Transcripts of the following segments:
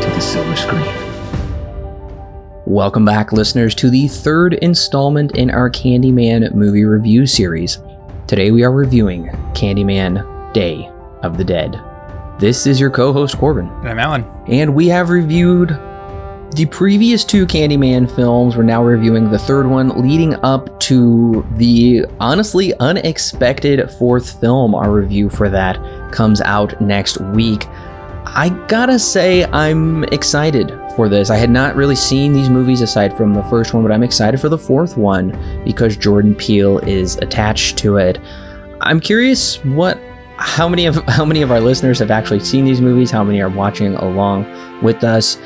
to the silver screen. Welcome back, listeners, to the third installment in our Candyman movie review series. Today we are reviewing Candyman Day of the Dead. This is your co host, Corbin. And I'm Alan. And we have reviewed the previous two Candyman films. We're now reviewing the third one, leading up to the honestly unexpected fourth film. Our review for that comes out next week. I gotta say, I'm excited for this. I had not really seen these movies aside from the first one, but I'm excited for the fourth one because Jordan Peele is attached to it. I'm curious what how many of how many of our listeners have actually seen these movies, how many are watching along with us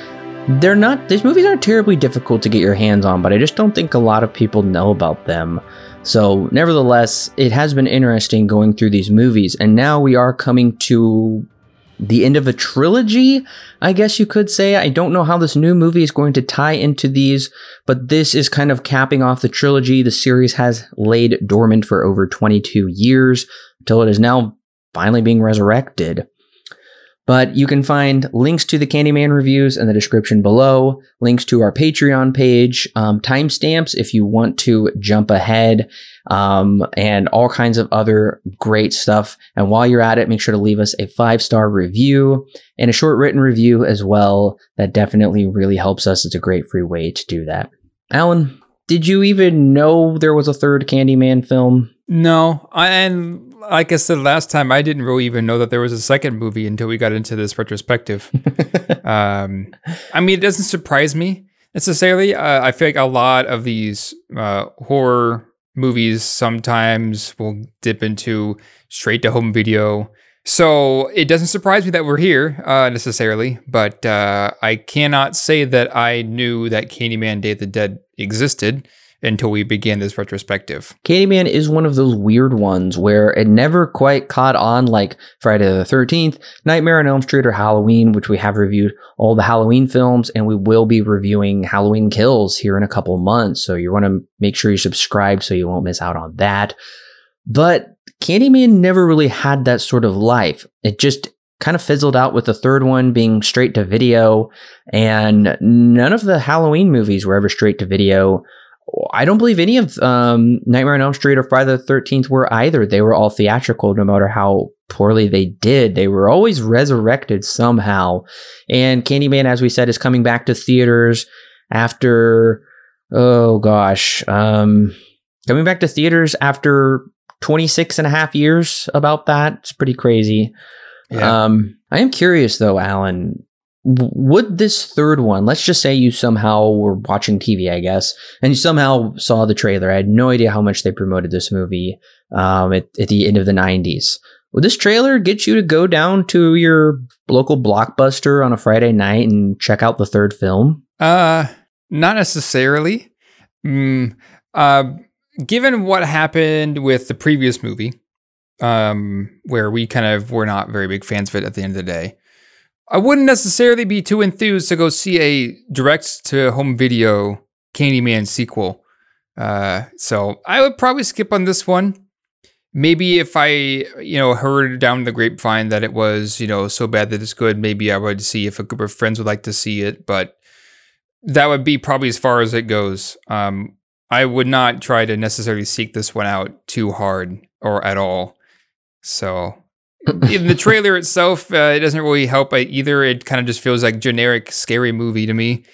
they're not these movies aren't terribly difficult to get your hands on but i just don't think a lot of people know about them so nevertheless it has been interesting going through these movies and now we are coming to the end of a trilogy i guess you could say. I don't know how this new movie is going to tie into these but this is kind of capping off the trilogy. The series has laid dormant for over 22 years until it is now finally being resurrected but you can find links to the Candyman reviews in the description below, links to our Patreon page, um, timestamps if you want to jump ahead, um, and all kinds of other great stuff. And while you're at it, make sure to leave us a five star review and a short written review as well. That definitely really helps us. It's a great free way to do that. Alan, did you even know there was a third Candyman film? No, and like I said last time, I didn't really even know that there was a second movie until we got into this retrospective. um, I mean, it doesn't surprise me necessarily. Uh, I feel like a lot of these uh, horror movies sometimes will dip into straight to home video. So it doesn't surprise me that we're here uh, necessarily, but uh, I cannot say that I knew that Candyman Day of the Dead existed until we began this retrospective. Candyman is one of those weird ones where it never quite caught on like Friday the 13th, Nightmare on Elm Street, or Halloween, which we have reviewed all the Halloween films, and we will be reviewing Halloween Kills here in a couple months. So you want to make sure you subscribe so you won't miss out on that. But Candyman never really had that sort of life. It just kind of fizzled out with the third one being straight to video, and none of the Halloween movies were ever straight to video. I don't believe any of um, Nightmare on Elm Street or Friday the Thirteenth were either. They were all theatrical, no matter how poorly they did. They were always resurrected somehow. And Candyman, as we said, is coming back to theaters after oh gosh, um, coming back to theaters after 26 and a half years. About that, it's pretty crazy. Yeah. Um, I am curious though, Alan would this third one, let's just say you somehow were watching TV, I guess, and you somehow saw the trailer. I had no idea how much they promoted this movie um, at, at the end of the 90s. Would this trailer get you to go down to your local blockbuster on a Friday night and check out the third film? Uh, not necessarily. Mm, uh, given what happened with the previous movie, um, where we kind of were not very big fans of it at the end of the day, I wouldn't necessarily be too enthused to go see a direct to home video Candyman sequel. Uh, so I would probably skip on this one. Maybe if I, you know, heard down the grapevine that it was, you know, so bad that it's good, maybe I would see if a group of friends would like to see it. But that would be probably as far as it goes. Um, I would not try to necessarily seek this one out too hard or at all. So in the trailer itself, uh, it doesn't really help either. It kind of just feels like generic scary movie to me.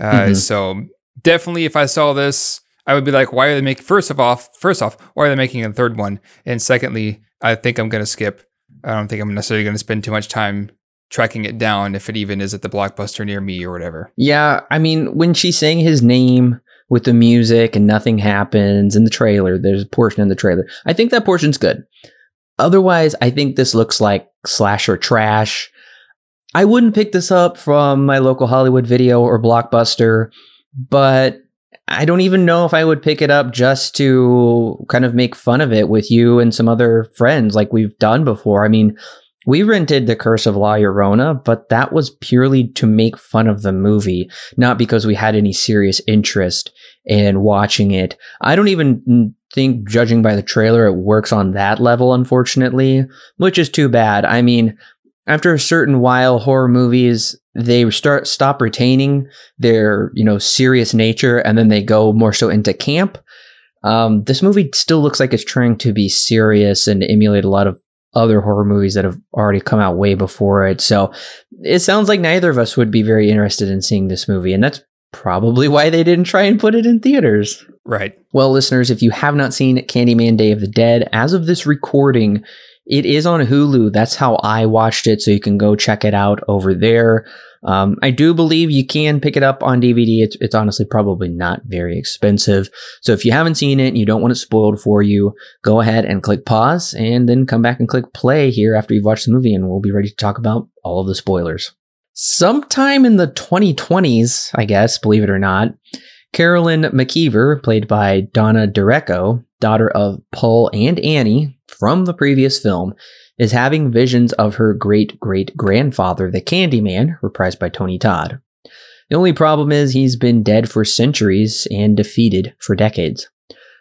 Uh, mm-hmm. So definitely, if I saw this, I would be like, "Why are they making?" First of all, first off, why are they making a third one? And secondly, I think I'm going to skip. I don't think I'm necessarily going to spend too much time tracking it down if it even is at the blockbuster near me or whatever. Yeah, I mean, when she's saying his name with the music and nothing happens in the trailer, there's a portion in the trailer. I think that portion's good. Otherwise, I think this looks like slasher trash. I wouldn't pick this up from my local Hollywood video or Blockbuster, but I don't even know if I would pick it up just to kind of make fun of it with you and some other friends like we've done before. I mean, we rented The Curse of La Llorona, but that was purely to make fun of the movie, not because we had any serious interest in watching it. I don't even think, judging by the trailer, it works on that level, unfortunately, which is too bad. I mean, after a certain while, horror movies they start stop retaining their you know serious nature, and then they go more so into camp. Um, this movie still looks like it's trying to be serious and emulate a lot of other horror movies that have already come out way before it. So it sounds like neither of us would be very interested in seeing this movie, and that's probably why they didn't try and put it in theaters. Right. Well, listeners, if you have not seen Candyman Day of the Dead, as of this recording, it is on Hulu. That's how I watched it, so you can go check it out over there. Um, I do believe you can pick it up on DVD. It's, it's honestly probably not very expensive. So if you haven't seen it and you don't want it spoiled for you, go ahead and click pause and then come back and click play here after you've watched the movie, and we'll be ready to talk about all of the spoilers. Sometime in the 2020s, I guess, believe it or not, Carolyn McKeever, played by Donna D'Errico, daughter of Paul and Annie from the previous film, is having visions of her great great grandfather, the Candyman, reprised by Tony Todd. The only problem is he's been dead for centuries and defeated for decades.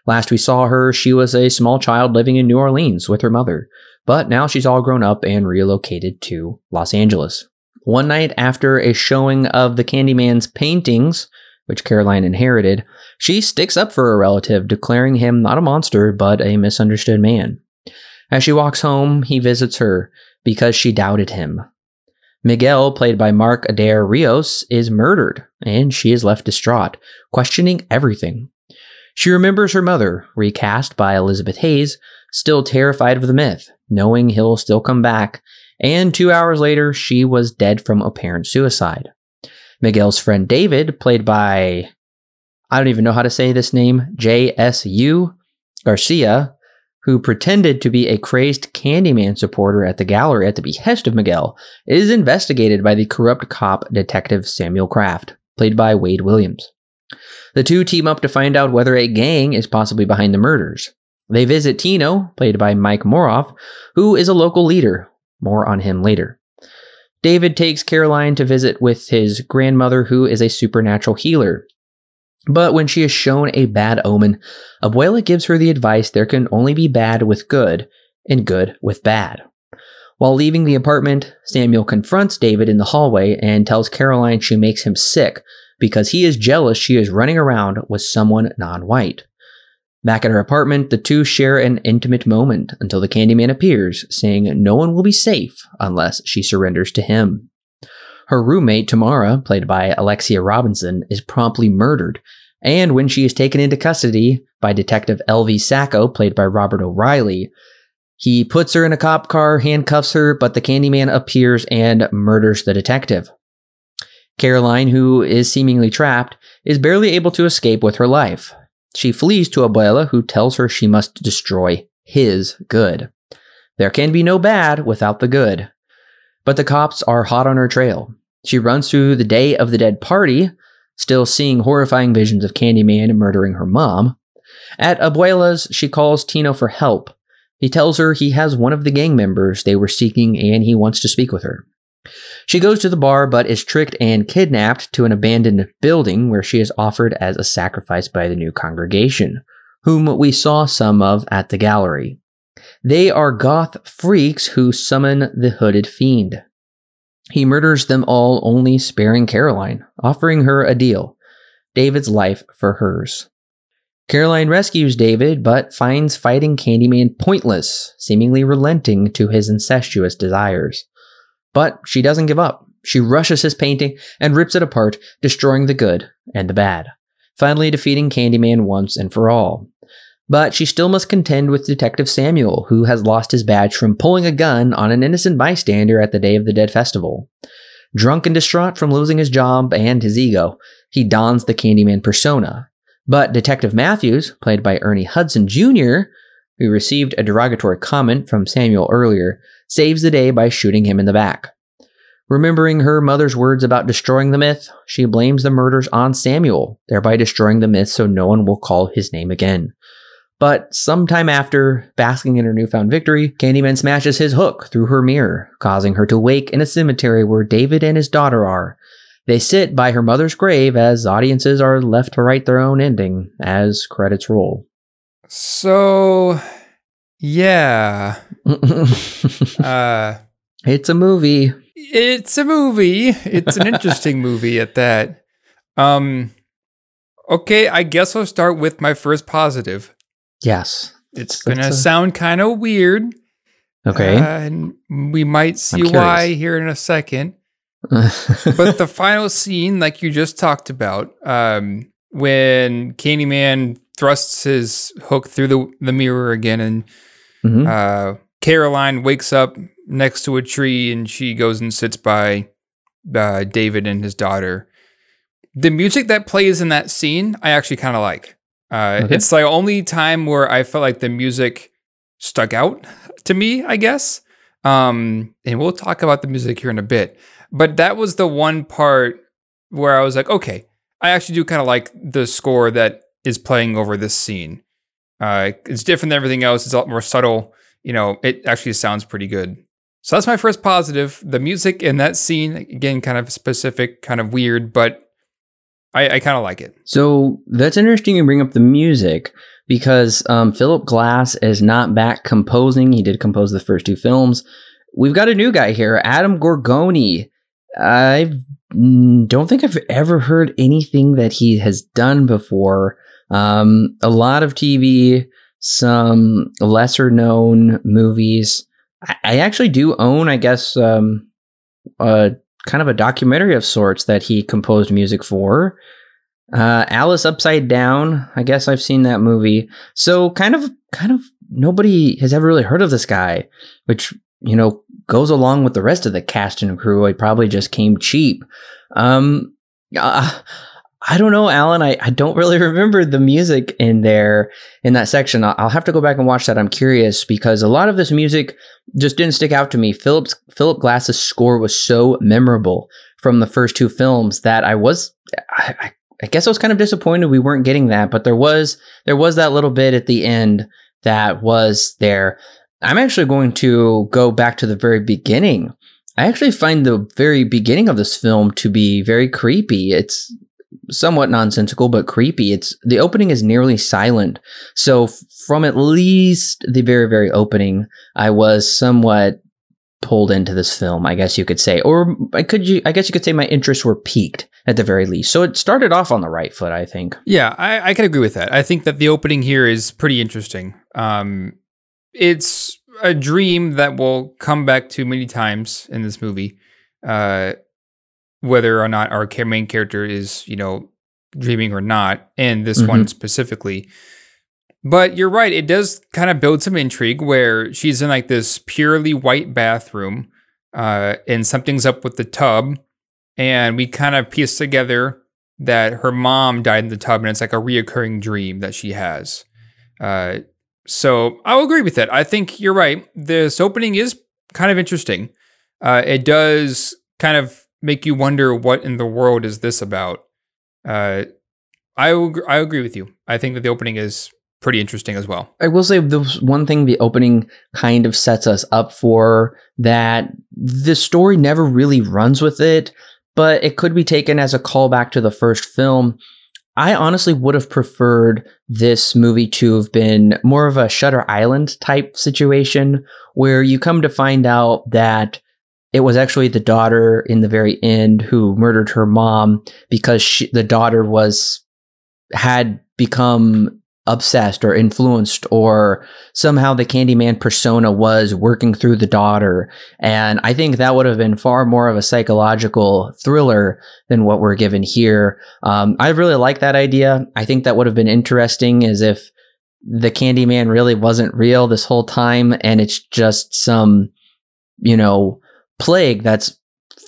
Last we saw her, she was a small child living in New Orleans with her mother, but now she's all grown up and relocated to Los Angeles. One night after a showing of the Candyman's paintings, which Caroline inherited, she sticks up for a relative, declaring him not a monster, but a misunderstood man. As she walks home, he visits her because she doubted him. Miguel, played by Mark Adair Rios, is murdered, and she is left distraught, questioning everything. She remembers her mother, recast by Elizabeth Hayes, still terrified of the myth, knowing he'll still come back, and two hours later, she was dead from apparent suicide. Miguel's friend David, played by, I don't even know how to say this name, J.S.U. Garcia, who pretended to be a crazed Candyman supporter at the gallery at the behest of Miguel, is investigated by the corrupt cop detective Samuel Kraft, played by Wade Williams. The two team up to find out whether a gang is possibly behind the murders. They visit Tino, played by Mike Moroff, who is a local leader. More on him later. David takes Caroline to visit with his grandmother, who is a supernatural healer, but when she is shown a bad omen, Abuela gives her the advice there can only be bad with good and good with bad. While leaving the apartment, Samuel confronts David in the hallway and tells Caroline she makes him sick because he is jealous she is running around with someone non white. Back at her apartment, the two share an intimate moment until the Candyman appears, saying no one will be safe unless she surrenders to him. Her roommate, Tamara, played by Alexia Robinson, is promptly murdered, and when she is taken into custody by Detective L.V. Sacco, played by Robert O'Reilly, he puts her in a cop car, handcuffs her, but the Candyman appears and murders the detective. Caroline, who is seemingly trapped, is barely able to escape with her life. She flees to Abuela, who tells her she must destroy his good. There can be no bad without the good. But the cops are hot on her trail. She runs through the Day of the Dead party, still seeing horrifying visions of Candyman murdering her mom. At Abuela's, she calls Tino for help. He tells her he has one of the gang members they were seeking and he wants to speak with her. She goes to the bar but is tricked and kidnapped to an abandoned building where she is offered as a sacrifice by the new congregation, whom we saw some of at the gallery. They are goth freaks who summon the hooded fiend. He murders them all, only sparing Caroline, offering her a deal David's life for hers. Caroline rescues David, but finds fighting Candyman pointless, seemingly relenting to his incestuous desires. But she doesn't give up. She rushes his painting and rips it apart, destroying the good and the bad, finally defeating Candyman once and for all. But she still must contend with Detective Samuel, who has lost his badge from pulling a gun on an innocent bystander at the Day of the Dead festival. Drunk and distraught from losing his job and his ego, he dons the Candyman persona. But Detective Matthews, played by Ernie Hudson Jr., who received a derogatory comment from Samuel earlier, saves the day by shooting him in the back. Remembering her mother's words about destroying the myth, she blames the murders on Samuel, thereby destroying the myth so no one will call his name again. But sometime after, basking in her newfound victory, Candyman smashes his hook through her mirror, causing her to wake in a cemetery where David and his daughter are. They sit by her mother's grave as audiences are left to write their own ending as credits roll. So, yeah. uh, it's a movie. It's a movie. It's an interesting movie at that. Um, okay, I guess I'll start with my first positive. Yes. It's gonna a... sound kind of weird. Okay. Uh, and we might see why here in a second. but the final scene, like you just talked about, um, when Candyman thrusts his hook through the, the mirror again and mm-hmm. uh, Caroline wakes up next to a tree and she goes and sits by uh, David and his daughter. The music that plays in that scene, I actually kind of like. Uh, okay. It's the only time where I felt like the music stuck out to me, I guess. Um, and we'll talk about the music here in a bit. But that was the one part where I was like, okay, I actually do kind of like the score that is playing over this scene. Uh, it's different than everything else. It's a lot more subtle. You know, it actually sounds pretty good. So that's my first positive. The music in that scene, again, kind of specific, kind of weird, but I, I kind of like it. So that's interesting you bring up the music because um, Philip Glass is not back composing. He did compose the first two films. We've got a new guy here, Adam Gorgoni. I don't think I've ever heard anything that he has done before. Um, a lot of TV, some lesser known movies. I, I actually do own, I guess, um, a kind of a documentary of sorts that he composed music for. Uh, Alice Upside Down. I guess I've seen that movie. So kind of, kind of nobody has ever really heard of this guy, which you know goes along with the rest of the cast and crew. It probably just came cheap. Um, uh, I don't know, Alan. I, I don't really remember the music in there in that section. I'll, I'll have to go back and watch that. I'm curious because a lot of this music just didn't stick out to me. Philip's Philip Glass's score was so memorable from the first two films that I was I, I guess I was kind of disappointed we weren't getting that, but there was there was that little bit at the end that was there. I'm actually going to go back to the very beginning. I actually find the very beginning of this film to be very creepy. It's somewhat nonsensical but creepy. It's the opening is nearly silent. So from at least the very very opening, I was somewhat pulled into this film, I guess you could say. Or I could you I guess you could say my interests were piqued at the very least. So it started off on the right foot, I think. Yeah, I, I can agree with that. I think that the opening here is pretty interesting. Um it's a dream that will come back to many times in this movie. Uh whether or not our main character is, you know, dreaming or not, and this mm-hmm. one specifically. But you're right, it does kind of build some intrigue where she's in like this purely white bathroom, uh, and something's up with the tub, and we kind of piece together that her mom died in the tub, and it's like a reoccurring dream that she has. Uh, so I'll agree with that. I think you're right. This opening is kind of interesting. Uh, it does kind of make you wonder what in the world is this about. Uh, I I agree with you. I think that the opening is pretty interesting as well. I will say the one thing the opening kind of sets us up for that the story never really runs with it, but it could be taken as a callback to the first film. I honestly would have preferred this movie to have been more of a Shutter Island type situation where you come to find out that it was actually the daughter in the very end who murdered her mom because she, the daughter was had become obsessed or influenced or somehow the Candyman persona was working through the daughter. And I think that would have been far more of a psychological thriller than what we're given here. Um, I really like that idea. I think that would have been interesting as if the Candyman really wasn't real this whole time and it's just some, you know, plague that's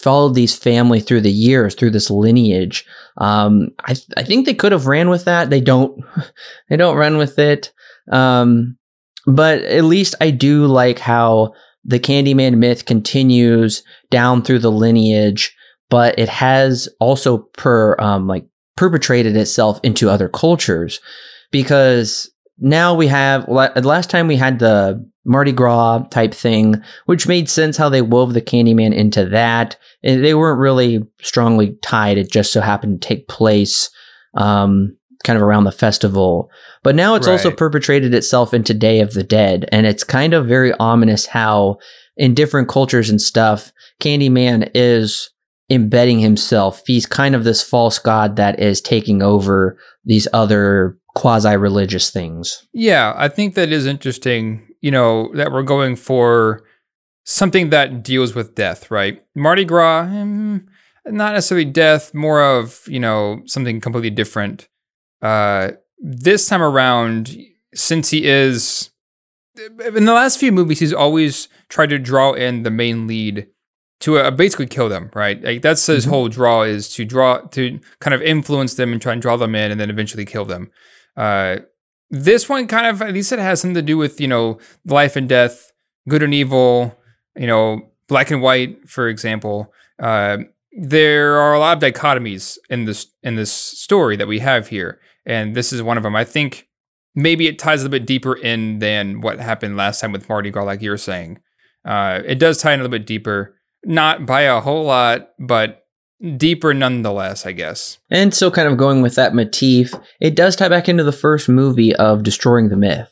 followed these family through the years through this lineage. Um, I, th- I think they could have ran with that. They don't they don't run with it. Um, but at least i do like how the Candyman myth continues down through the lineage, but it has also per um, like perpetrated itself into other cultures because now we have last time we had the Mardi Gras type thing, which made sense how they wove the Candyman into that. They weren't really strongly tied. It just so happened to take place um, kind of around the festival. But now it's right. also perpetrated itself into Day of the Dead. And it's kind of very ominous how in different cultures and stuff, Candyman is embedding himself. He's kind of this false god that is taking over these other quasi religious things. Yeah, I think that is interesting, you know, that we're going for something that deals with death, right? Mardi Gras, mm, not necessarily death, more of, you know, something completely different. Uh, this time around, since he is in the last few movies, he's always tried to draw in the main lead to uh, basically kill them, right? Like that's his mm-hmm. whole draw is to draw to kind of influence them and try and draw them in, and then eventually kill them. Uh, this one kind of at least it has something to do with you know life and death, good and evil, you know, black and white, for example. Uh, there are a lot of dichotomies in this in this story that we have here, and this is one of them. I think maybe it ties a little bit deeper in than what happened last time with Mardi Gras, like you're saying. Uh, it does tie in a little bit deeper, not by a whole lot, but deeper nonetheless, I guess. And so, kind of going with that motif, it does tie back into the first movie of Destroying the Myth,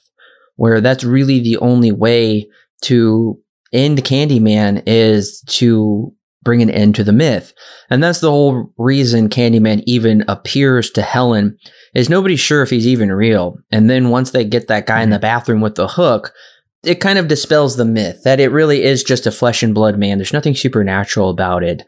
where that's really the only way to end Candyman is to bring an end to the myth. And that's the whole reason Candyman even appears to Helen is nobody's sure if he's even real. And then once they get that guy in the mm-hmm. bathroom with the hook, it kind of dispels the myth that it really is just a flesh and blood man. There's nothing supernatural about it.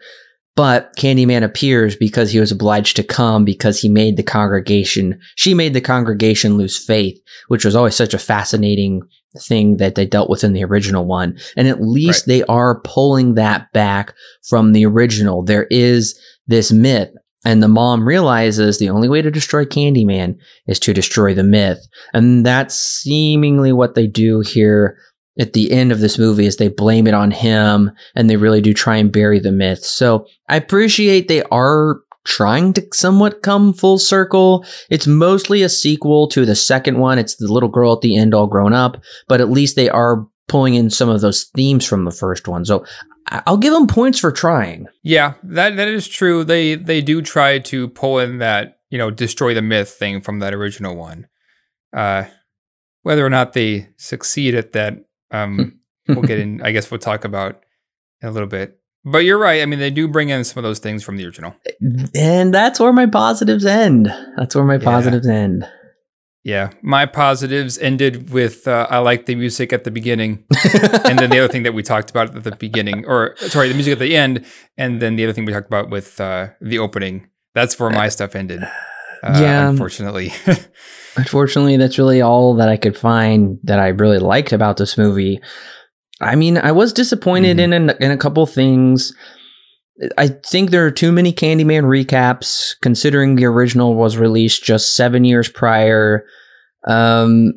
But Candyman appears because he was obliged to come because he made the congregation, she made the congregation lose faith, which was always such a fascinating thing that they dealt with in the original one. And at least right. they are pulling that back from the original. There is this myth and the mom realizes the only way to destroy Candyman is to destroy the myth. And that's seemingly what they do here at the end of this movie is they blame it on him and they really do try and bury the myth. So I appreciate they are trying to somewhat come full circle. It's mostly a sequel to the second one. It's the little girl at the end all grown up, but at least they are pulling in some of those themes from the first one. So I'll give them points for trying. Yeah, that that is true. They they do try to pull in that you know destroy the myth thing from that original one. Uh, whether or not they succeed at that, um, we'll get in. I guess we'll talk about in a little bit. But you're right. I mean, they do bring in some of those things from the original, and that's where my positives end. That's where my positives end. Yeah, my positives ended with uh, I like the music at the beginning, and then the other thing that we talked about at the beginning, or sorry, the music at the end, and then the other thing we talked about with uh, the opening. That's where my stuff ended. Uh, yeah, unfortunately. unfortunately, that's really all that I could find that I really liked about this movie. I mean, I was disappointed mm-hmm. in a, in a couple things. I think there are too many Candyman recaps, considering the original was released just seven years prior. Um,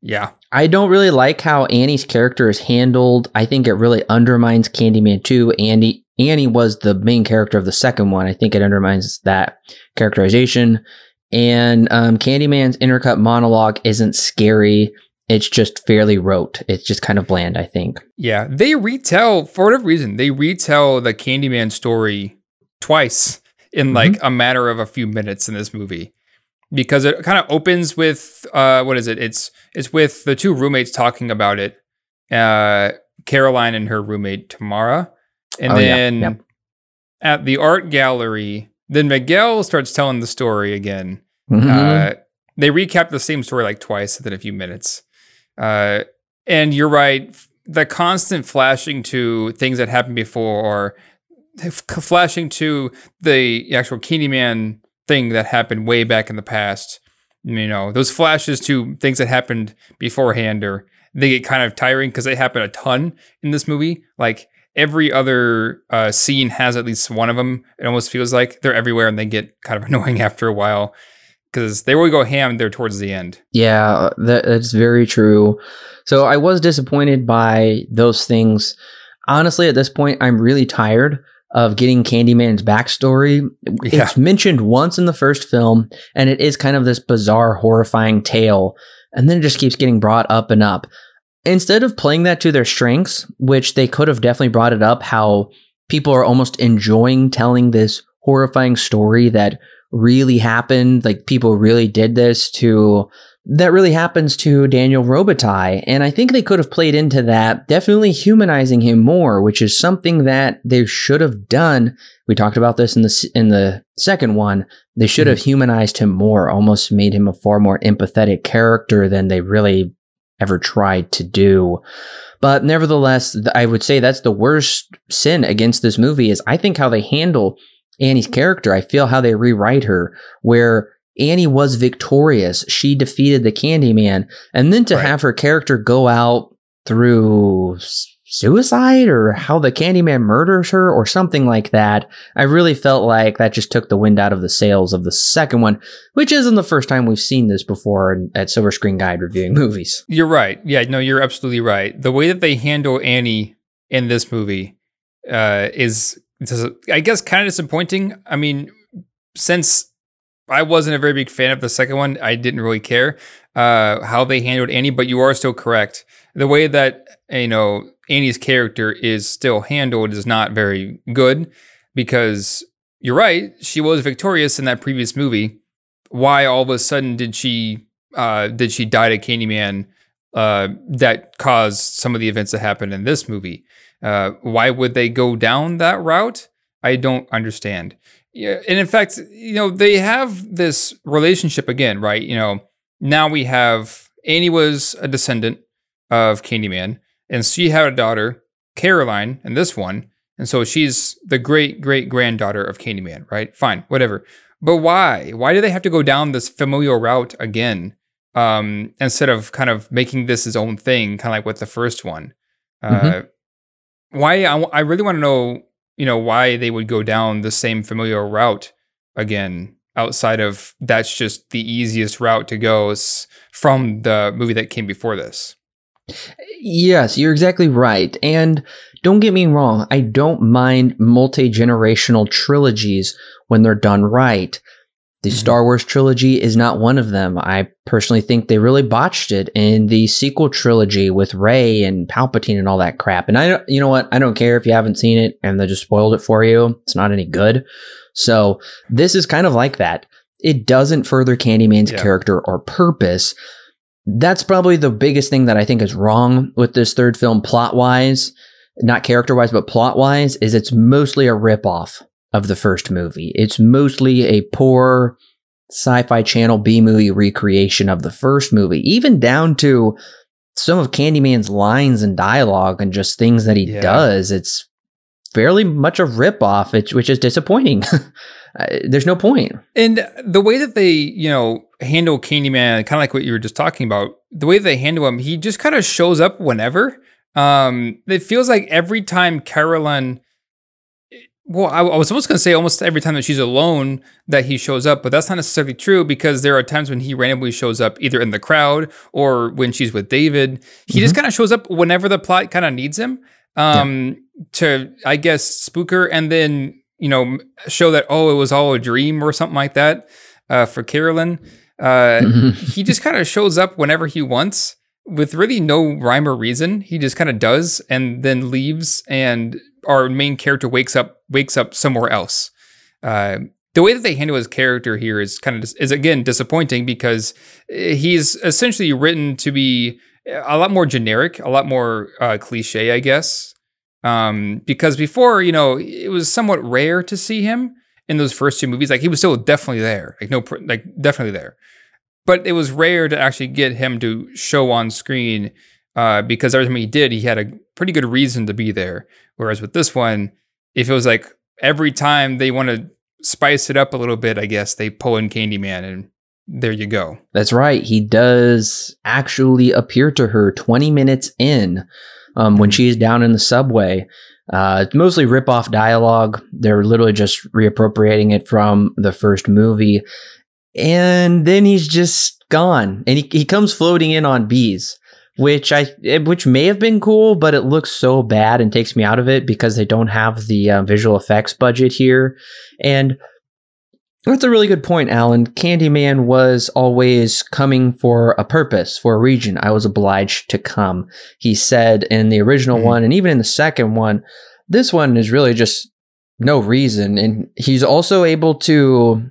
yeah. I don't really like how Annie's character is handled. I think it really undermines Candyman 2. Annie Annie was the main character of the second one. I think it undermines that characterization. And um, Candyman's intercut monologue isn't scary it's just fairly rote. It's just kind of bland, I think. Yeah, they retell for whatever reason. They retell the Candyman story twice in mm-hmm. like a matter of a few minutes in this movie because it kind of opens with uh, what is it? It's it's with the two roommates talking about it. Uh, Caroline and her roommate Tamara, and oh, then yeah. Yep. at the art gallery, then Miguel starts telling the story again. Mm-hmm. Uh, they recap the same story like twice within a few minutes. Uh, and you're right. The constant flashing to things that happened before, or flashing to the actual Candyman thing that happened way back in the past. You know, those flashes to things that happened beforehand, or they get kind of tiring because they happen a ton in this movie. Like every other uh, scene has at least one of them. It almost feels like they're everywhere and they get kind of annoying after a while. because they will go ham there towards the end. Yeah, that, that's very true. So I was disappointed by those things. Honestly, at this point, I'm really tired of getting Candyman's backstory. Yeah. It's mentioned once in the first film, and it is kind of this bizarre, horrifying tale. And then it just keeps getting brought up and up. Instead of playing that to their strengths, which they could have definitely brought it up, how people are almost enjoying telling this horrifying story that really happened, like people really did this to that really happens to Daniel Robitaille. And I think they could have played into that, definitely humanizing him more, which is something that they should have done. We talked about this in the in the second one. They should mm-hmm. have humanized him more, almost made him a far more empathetic character than they really ever tried to do. But nevertheless, I would say that's the worst sin against this movie is I think how they handle Annie's character. I feel how they rewrite her where Annie was victorious. She defeated the Candyman. And then to Right. have her character go out through suicide or how the Candyman murders her or something like that, I really felt like that just took the wind out of the sails of the second one, which isn't the first time we've seen this before at Silver Screen Guide reviewing movies. You're right. Yeah, no, you're absolutely right. The way that they handle Annie in this movie uh, is, I guess, kind of disappointing. I mean, since I wasn't a very big fan of the second one, I didn't really care uh, how they handled Annie. But you are still correct. The way that you know Annie's character is still handled is not very good because you're right. She was victorious in that previous movie. Why all of a sudden did she uh, did she die to Candyman uh, that caused some of the events that happened in this movie? Uh, why would they go down that route? I don't understand. Yeah, and in fact, you know, they have this relationship again, right? You know, now we have Annie was a descendant of Candyman, and she had a daughter, Caroline, and this one, and so she's the great great granddaughter of Candyman, right? Fine, whatever. But why? Why do they have to go down this familial route again um, instead of kind of making this his own thing, kind of like with the first one? Uh, why? I, I really want to know, you know, why they would go down the same familial route again, outside of that's just the easiest route to go s- from the movie that came before this. Yes, you're exactly right. And don't get me wrong, I don't mind multi generational trilogies when they're done right. The Mhm. Star Wars trilogy is not one of them. I personally think they really botched it in the sequel trilogy with Rey and Palpatine and all that crap. And I, don't- you know what? I don't care if you haven't seen it and they just spoiled it for you. It's not any good. So this is kind of like that. It doesn't further Candyman's Yeah. character or purpose. That's probably the biggest thing that I think is wrong with this third film plot wise, not character wise, but plot wise, is it's mostly a ripoff of the first movie. It's mostly a poor sci fi channel B movie recreation of the first movie, even down to some of Candyman's lines and dialogue and just things that he Yeah. does. It's fairly much a ripoff, which is disappointing. Uh, There's no point. And the way that they, you know, handle Candyman, kind of like what you were just talking about, the way they handle him, he just kind of shows up whenever. Um, it feels like every time Carolyn, well, I, I was almost going to say almost every time that she's alone that he shows up, but that's not necessarily true because there are times when he randomly shows up either in the crowd or when she's with David. He just kind of shows up whenever the plot kind of needs him um, to, I guess, spook her and then, you know, show that, oh, it was all a dream or something like that uh, for Carolyn. Uh, he just kind of shows up whenever he wants with really no rhyme or reason. He just kind of does and then leaves, and our main character wakes up wakes up somewhere else. Uh, the way that they handle his character here is kind of dis- is again disappointing because eh, he's essentially written to be a lot more generic, a lot more uh, cliche, I guess. Um, because before, you know, it was somewhat rare to see him in those first two movies. Like he was still definitely there, like no, like definitely there. But it was rare to actually get him to show on screen uh, because every time he did, he had a pretty good reason to be there. Whereas with this one, if it was like every time they want to spice it up a little bit, I guess they pull in Candyman and there you go. That's right. He does actually appear to her 20 minutes in um, when Mhm. she's down in the subway. Uh, it's mostly rip off dialogue. They're literally just reappropriating it from the first movie. and then he's just gone. And he, he comes floating in on bees, which I eh, which may have been cool, but it looks so bad and takes me out of it because they don't have the uh, visual effects budget here. And that's a really good point, Alan. Candyman was always coming for a purpose, for a region. I was obliged to come. He said in the original Mhm. one, and even in the second one, this one is really just no reason. And he's also able to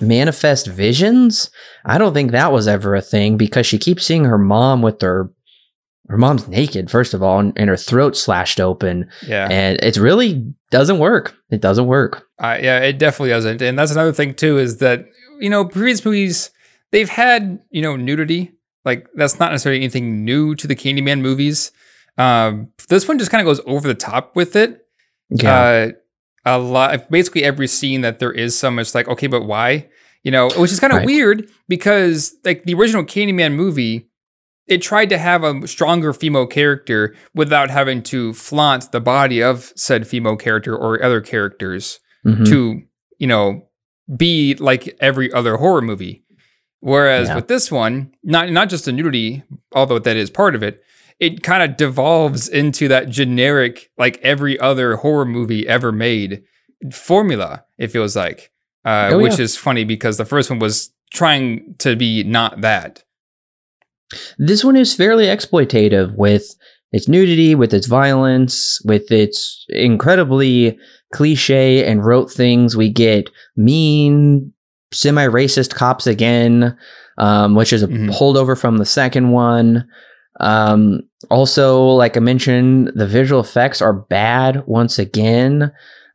manifest visions. I don't think that was ever a thing because she keeps seeing her mom with her. Her mom's naked, first of all, and, and her throat slashed open. Yeah. And it's really doesn't work. It doesn't work. Uh, yeah, it definitely doesn't. And that's another thing too is that you know previous movies they've had you know nudity. Like that's not necessarily anything new to the Candyman movies. Um, this one just kind of goes over the top with it. Uh, a lot, basically every scene that there is some, it's like okay, but why? You know, which is kind of Right. weird because like the original Candyman movie. It tried to have a stronger female character without having to flaunt the body of said female character or other characters Mhm. to you know be like every other horror movie whereas Yeah. with this one not not just the nudity although that is part of it it kind of devolves into that generic like every other horror movie ever made formula it feels like uh, Oh, which yeah. is funny because the first one was trying to be not that This one is fairly exploitative with its nudity, with its violence, with its incredibly cliche and rote things. We get mean, semi racist cops again, um, which is a Mhm. holdover from the second one. Um, also, like I mentioned, the visual effects are bad once again.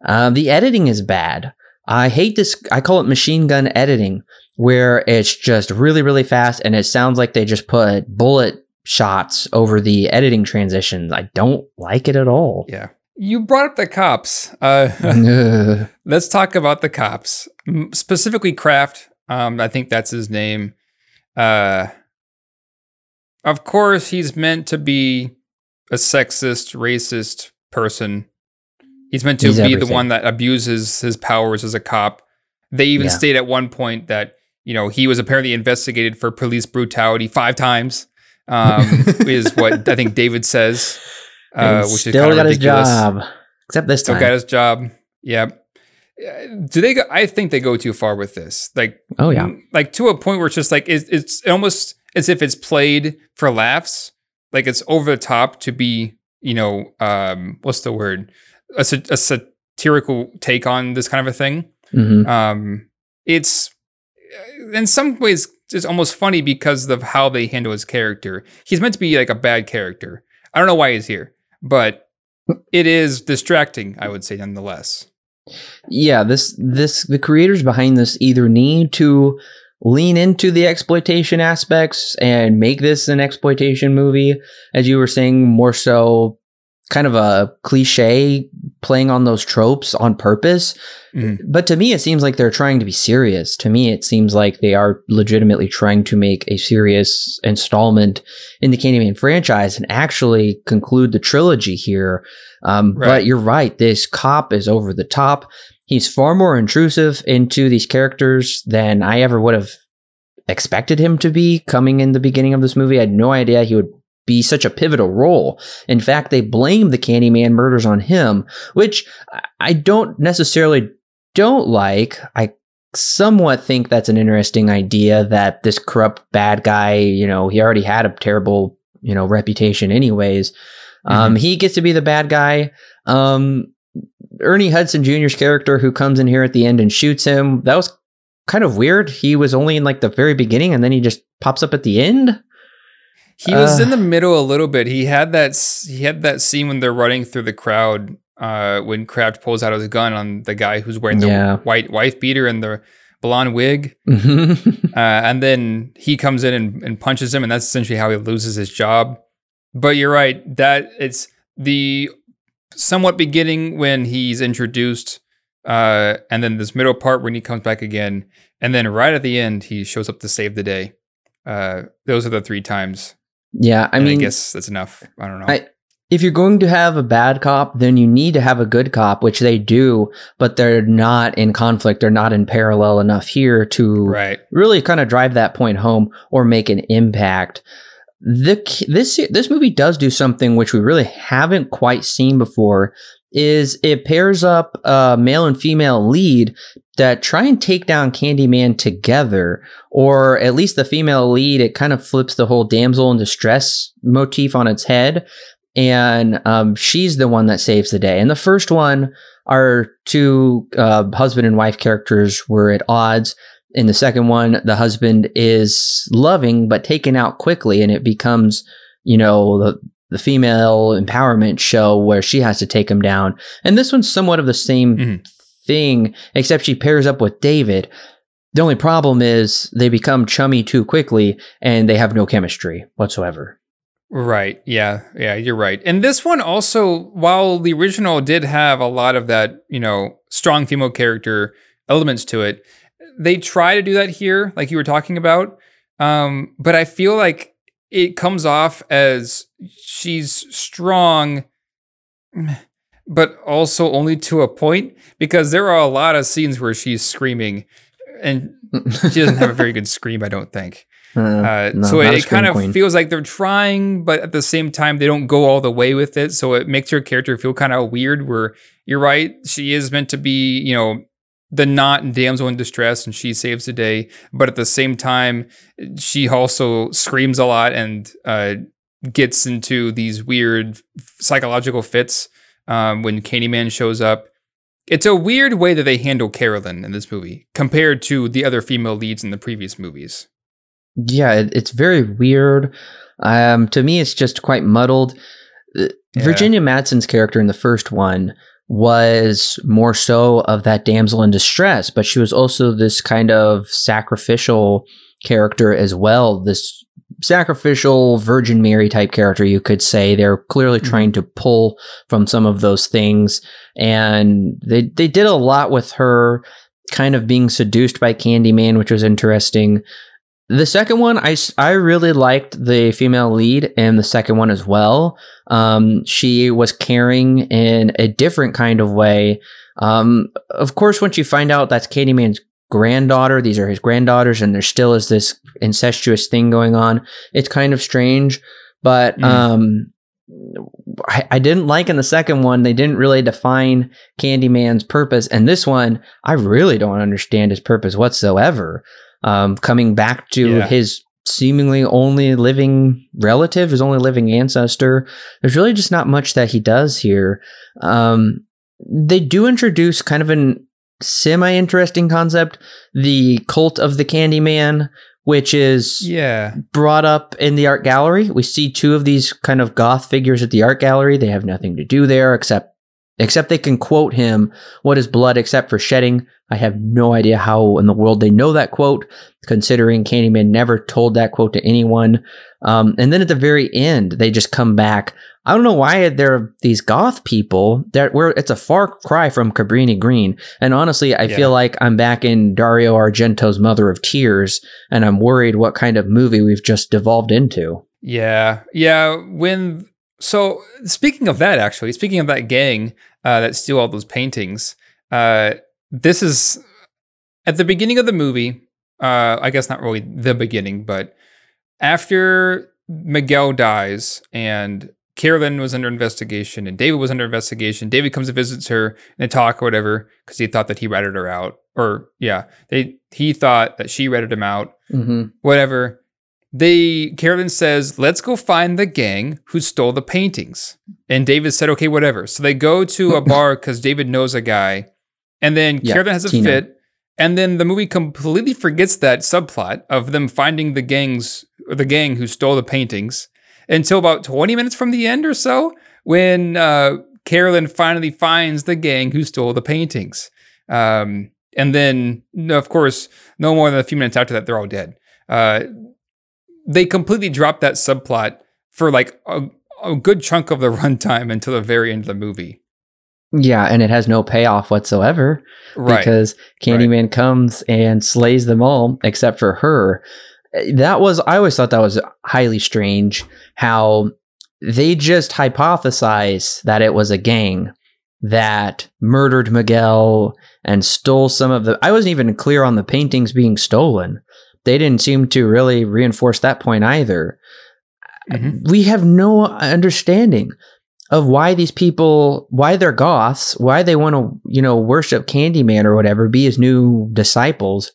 Uh, the editing is bad. I hate this. I call it machine gun editing where it's just really, really fast and it sounds like they just put bullet shots over the editing transitions. I don't like it at all. yeah you brought up the cops uh, Let's talk about the cops, specifically Kraft. Um, I think that's his name. Uh, of course, he's meant to be a sexist, racist person. He's meant to He's be the one that abuses his powers as a cop. They even Yeah. state at one point that you know he was apparently investigated for police brutality five times. Um, is what I think David says, uh, which is still kind of got his job. Except this Still time. got his job. Yep. Uh, Do they go? I think they go too far with this. Like, oh, yeah. like to a point where it's just like it's, it's almost as if it's played for laughs. Like it's over the top to be, you know, um, what's the word? A, a satirical take on this kind of a thing. hmm Um, it's in some ways it's almost funny because of how they handle his character. He's meant to be like a bad character. I don't know why he's here, but it is distracting. I would say nonetheless. yeah this this the creators behind this either need to lean into the exploitation aspects and make this an exploitation movie as you were saying more so kind of a cliche playing on those tropes on purpose. Mhm. but to me it seems like they're trying to be serious. To me it seems like they are legitimately trying to make a serious installment in the candyman franchise and actually conclude the trilogy here. Um, Right. but you're right. This cop is over the top. He's far more intrusive into these characters than i ever would have expected him to be coming in the beginning of this movie. I had no idea he would be such a pivotal role. In fact they blame the candyman murders on him which I- don't necessarily don't like. I somewhat think that's an interesting idea that this corrupt bad guy you know he already had a terrible you know reputation anyways. Um he gets to be the bad guy. Um ernie hudson jr's character who comes in here at the end and shoots him that was kind of weird. He was only in like the very beginning and then he just pops up at the end He was Uh. in the middle a little bit. He had that. He had that scene when they're running through the crowd. Uh, when Kraft pulls out his gun on the guy who's wearing the Yeah. white wife beater and the blonde wig. Uh, and then he comes in and, and punches him, and that's essentially how he loses his job. But you're right that it's the somewhat beginning when he's introduced, uh, and then this middle part when he comes back again, and then right at the end he shows up to save the day. Uh, those are the three times. Yeah i I mean I guess that's enough. I don't know. I- if you're going to have a bad cop, then you need to have a good cop, which they do, but they're not in conflict. They're not in parallel enough here to Right. really kind of drive that point home or make an impact. The this this movie does do something which we really haven't quite seen before. Is it pairs up a male and female lead that try and take down Candyman together, or at least the female lead. It kind of flips the whole damsel in distress motif on its head, and um, she's the one that saves the day. And the first one, our two uh, husband and wife characters were at odds. In the second one, the husband is loving but taken out quickly, and it becomes, you know, the the female empowerment show where she has to take him down. And this one's somewhat of the same Mhm. thing, except she pairs up with David. The only problem is they become chummy too quickly, and they have no chemistry whatsoever. Right. Yeah. Yeah. You're right. And this one also, while the original did have a lot of that, you know, strong female character elements to it, they try to do that here, like you were talking about. Um, but I feel like it comes off as she's strong, but also only to a point because there are a lot of scenes where she's screaming and she doesn't have a very good scream, I don't think. Uh, no, so it, it kind of queen. feels like they're trying, but at the same time, they don't go all the way with it. So it makes her character feel kind of weird. Where you're right, she is meant to be, you know, the not damsel in distress, and she saves the day. But at the same time, she also screams a lot and uh, gets into these weird psychological fits um, when Candyman shows up. It's a weird way that they handle Carolyn in this movie compared to the other female leads in the previous movies. Yeah, it, it's very weird. Um, to me, it's just quite muddled. Uh, Yeah. Virginia Madsen's character in the first one was more so of that damsel in distress, but she was also this kind of sacrificial character as well. This sacrificial Virgin Mary type character, you could say. They're clearly Mhm. trying to pull from some of those things, and they they did a lot with her kind of being seduced by Candyman, which was interesting. The second one, I, I really liked the female lead in the second one as well. Um, she was caring in a different kind of way. Um, of course, once you find out that's Candyman's granddaughter, these are his granddaughters, and there still is this incestuous thing going on. It's kind of strange, but Mhm. um, I, I didn't like in the second one. They didn't really define Candyman's purpose, and this one, I really don't understand his purpose whatsoever. Um, coming back to Yeah. his seemingly only living relative, his only living ancestor. There's really just not much that he does here. Um, they do introduce kind of an semi interesting concept the cult of the Candyman, which is Yeah. brought up in the art gallery. We see two of these kind of goth figures at the art gallery. They have nothing to do there except except they can quote him, "What is blood except for shedding?" I have no idea how in the world they know that quote, considering Candyman never told that quote to anyone. Um, and then at the very end, they just come back. I don't know why there are these goth people that where it's a far cry from Cabrini Green. And honestly, I Yeah. feel like I'm back in Dario Argento's Mother of Tears, and I'm worried what kind of movie we've just devolved into. Yeah, yeah. When so speaking of that, actually, speaking of that gang uh, that steal all those paintings, uh, this is at the beginning of the movie. Uh, I guess not really the beginning, but after Miguel dies and Carolyn was under investigation and David was under investigation. David comes and visits her and they talk or whatever because he thought that he ratted her out, or yeah, they he thought that she ratted him out Mm-hmm. whatever. They Carolyn says, "Let's go find the gang who stole the paintings." And David said, "Okay, whatever." So they go to a bar because David knows a guy, and then Yeah, Carolyn has a Tina. fit, and then the movie completely forgets that subplot of them finding the gangs, or the gang who stole the paintings, until about twenty minutes from the end or so, when uh, Carolyn finally finds the gang who stole the paintings. Um, and then, of course, no more than a few minutes after that, they're all dead. Uh, they completely dropped that subplot for like a, a good chunk of the runtime until the very end of the movie. Yeah, and it has no payoff whatsoever Right. because Candyman comes and slays them all except for her. Eh, that was I always thought that was highly strange how they just hypothesize that it was a gang that murdered Miguel and stole some of the. I wasn't even clear on the paintings being stolen. They didn't seem to really reinforce that point either. Mhm. We have no understanding of why these people, why they're goths, why they want to, you know, worship Candyman or whatever, be his new disciples.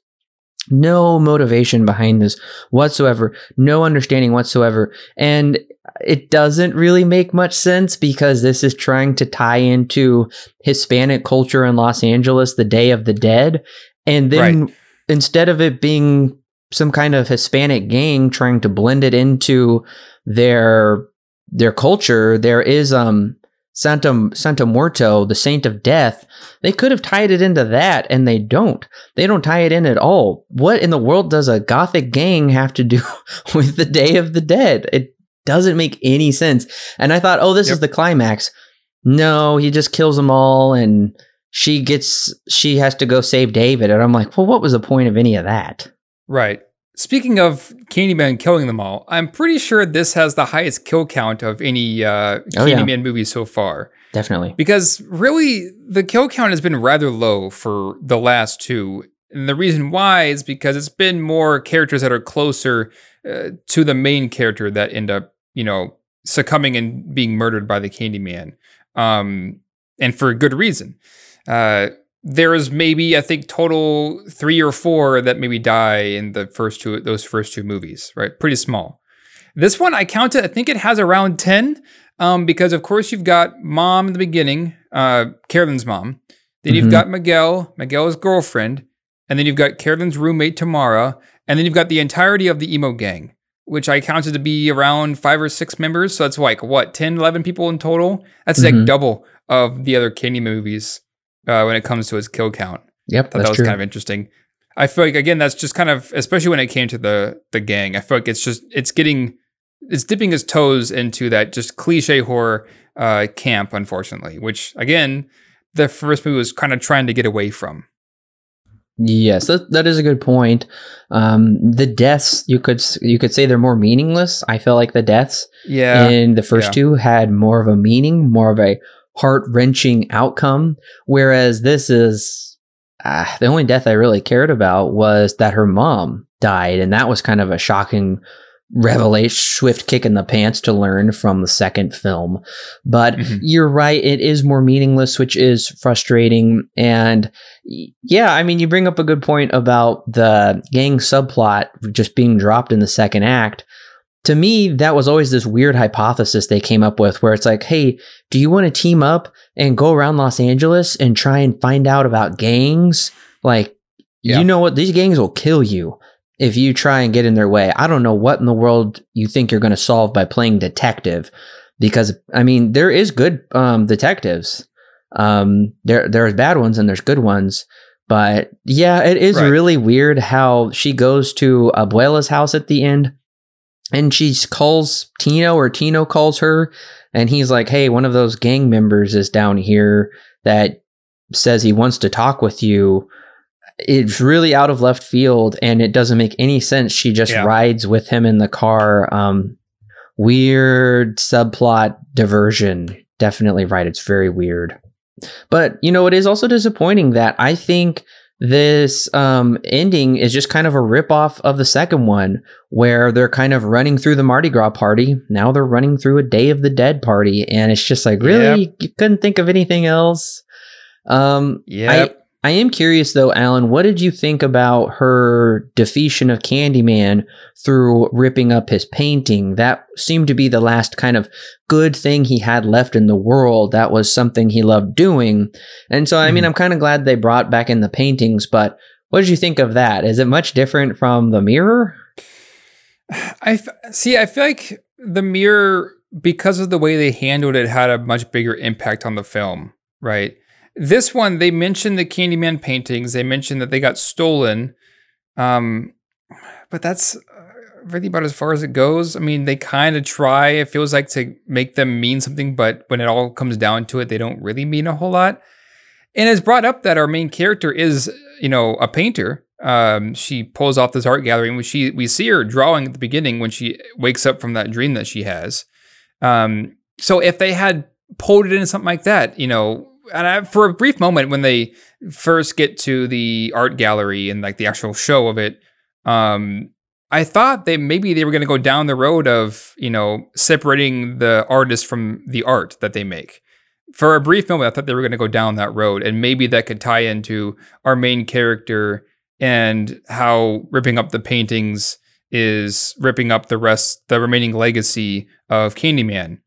No motivation behind this whatsoever, no understanding whatsoever. And it doesn't really make much sense because this is trying to tie into Hispanic culture in Los Angeles, the Day of the Dead. And then Right. instead of it being some kind of Hispanic gang trying to blend it into their their culture, there is um Santa Santa Muerto, the Saint of Death. They could have tied it into that, and they don't. They don't tie it in at all. What in the world does a gothic gang have to do with the Day of the Dead? It doesn't make any sense. And I thought, oh, this is the climax. No, he just kills them all, and she gets she has to go save David. And I'm like, well, what was the point of any of that? Right. Speaking of Candyman killing them all, I'm pretty sure this has the highest kill count of any uh, Oh, yeah. Candyman movie so far. Definitely. Because really, the kill count has been rather low for the last two. And the reason why is because it's been more characters that are closer uh, to the main character that end up, you know, succumbing and being murdered by the Candyman. Um, and for a good reason. Uh, there is maybe I think total three or four that maybe die in the first two those first two movies, right? Pretty small. This one I counted. I think it has around ten, um, because of course you've got mom in the beginning, uh, Carolyn's mom. Then you've Mhm. got Miguel, Miguel's girlfriend, and then you've got Carolyn's roommate Tamara, and then you've got the entirety of the emo gang, which I counted to be around five or six members. So that's like what 10, 11 people in total. That's Mhm. like double of the other Candy movies uh, when it comes to its kill count. Yep, that's that was true. kind of interesting. I feel like again that's just kind of especially when it came to the the gang. I feel like it's just it's getting it's dipping its toes into that just cliche horror uh, camp, unfortunately. Which again, the first movie was kind of trying to get away from. Yes, that, that is a good point. Um, the deaths you could you could say they're more meaningless. I feel like the deaths Yeah, in the first yeah. two had more of a meaning, more of a heart wrenching outcome. Whereas this is uh, the only death I really cared about was that her mom died, and that was kind of a shocking revelation, swift kick in the pants to learn from the second film. But Mhm. you're right; it is more meaningless, which is frustrating. And yeah, I mean, you bring up a good point about the gang subplot just being dropped in the second act to me, that was always this weird hypothesis they came up with where it's like, hey, do you want to team up and go around Los Angeles and try and find out about gangs? Like, Yeah. you know what? These gangs will kill you if you try and get in their way. I don't know what in the world you think you're going to solve by playing detective because, I mean, there is good um, detectives. Um, there, there's bad ones and there's good ones. But yeah, it is Right. really weird how she goes to Abuela's house at the end and she calls Tino or Tino calls her and he's like, "Hey, one of those gang members is down here that says he wants to talk with you." It's really out of left field and it doesn't make any sense. She just Yeah. rides with him in the car. Um weird subplot diversion. Definitely right. It's very weird. But, you know, it is also disappointing that I think this um ending is just kind of a ripoff of the second one where they're kind of running through the Mardi Gras party. Now they're running through a Day of the Dead party, and it's just like, really, you couldn't think of anything else. Um, Yep. I am curious though, Alan. What did you think about her defeation of Candyman through ripping up his painting? That seemed to be the last kind of good thing he had left in the world. That was something he loved doing, and so I mean, Mhm. I'm kind of glad they brought back in the paintings. But what did you think of that? Is it much different from the mirror? I f- see. I feel like the mirror, because of the way they handled it, had a much bigger impact on the film. Right. This one, they mentioned the Candyman paintings. They mentioned that they got stolen. Um, but that's uh, really about as far as it goes. I mean, they kind of try. It feels like to make them mean something, but when it all comes down to it, they don't really mean a whole lot. And it's brought up that our main character is, you know, a painter. Um, she pulls off this art gallery, and we she we see her drawing at the beginning when she wakes up from that dream that she has. Um, so if they had pulled it into something like that, you know, and I, for a brief moment when they first get to the art gallery and like the actual show of it, um, I thought that maybe they were going to go down the road of you know separating the artist from the art that they make. For a brief moment, I thought they were going to go down that road, and maybe that could tie into our main character and how ripping up the paintings is ripping up the rest, the remaining legacy of Candyman.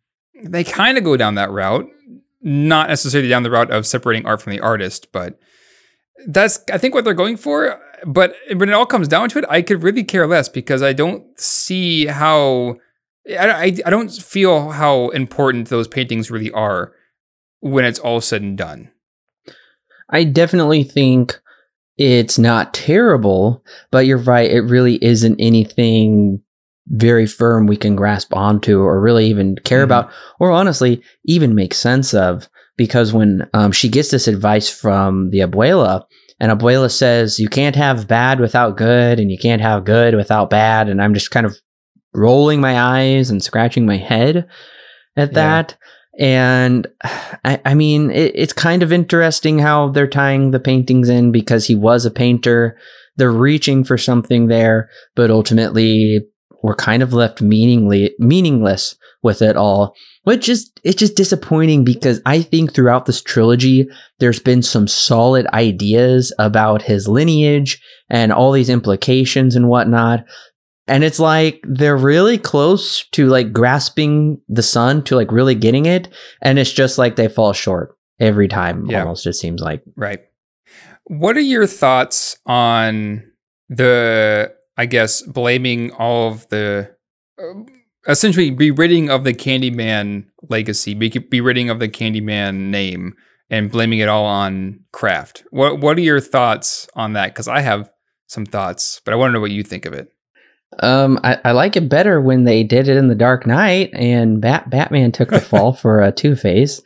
They kind of go down that route, not necessarily down the route of separating art from the artist, but that's I think what they're going for. But when it all comes down to it, I could really care less because I don't see how I, I, I don't feel how important those paintings really are when it's all said and done. I definitely think it's not terrible, but you're right. It really isn't anything very firm we can grasp onto or really even care mm-hmm. about, or honestly, even make sense of. Because when um, she gets this advice from the abuela, and abuela says, You can't have bad without good, and you can't have good without bad. And I'm just kind of rolling my eyes and scratching my head at yeah. that. And I, I mean, it, it's kind of interesting how they're tying the paintings in because he was a painter. They're reaching for something there, but ultimately we're kind of left meaningly meaningless with it all. Which is it's just disappointing because I think throughout this trilogy there's been some solid ideas about his lineage and all these implications and whatnot and it's like they're really close to like grasping the sun to like really getting it and it's just like they fall short every time yeah. almost it seems like right what are your thoughts on the i guess blaming all of the uh, essentially be ridding of the candyman legacy be, be ridding of the candyman name and blaming it all on Kraft what what are your thoughts on that because i have some thoughts but i want to know what you think of it um, I, I, like it better when they did it in the Dark Knight and Bat- Batman took the fall for a Two Face,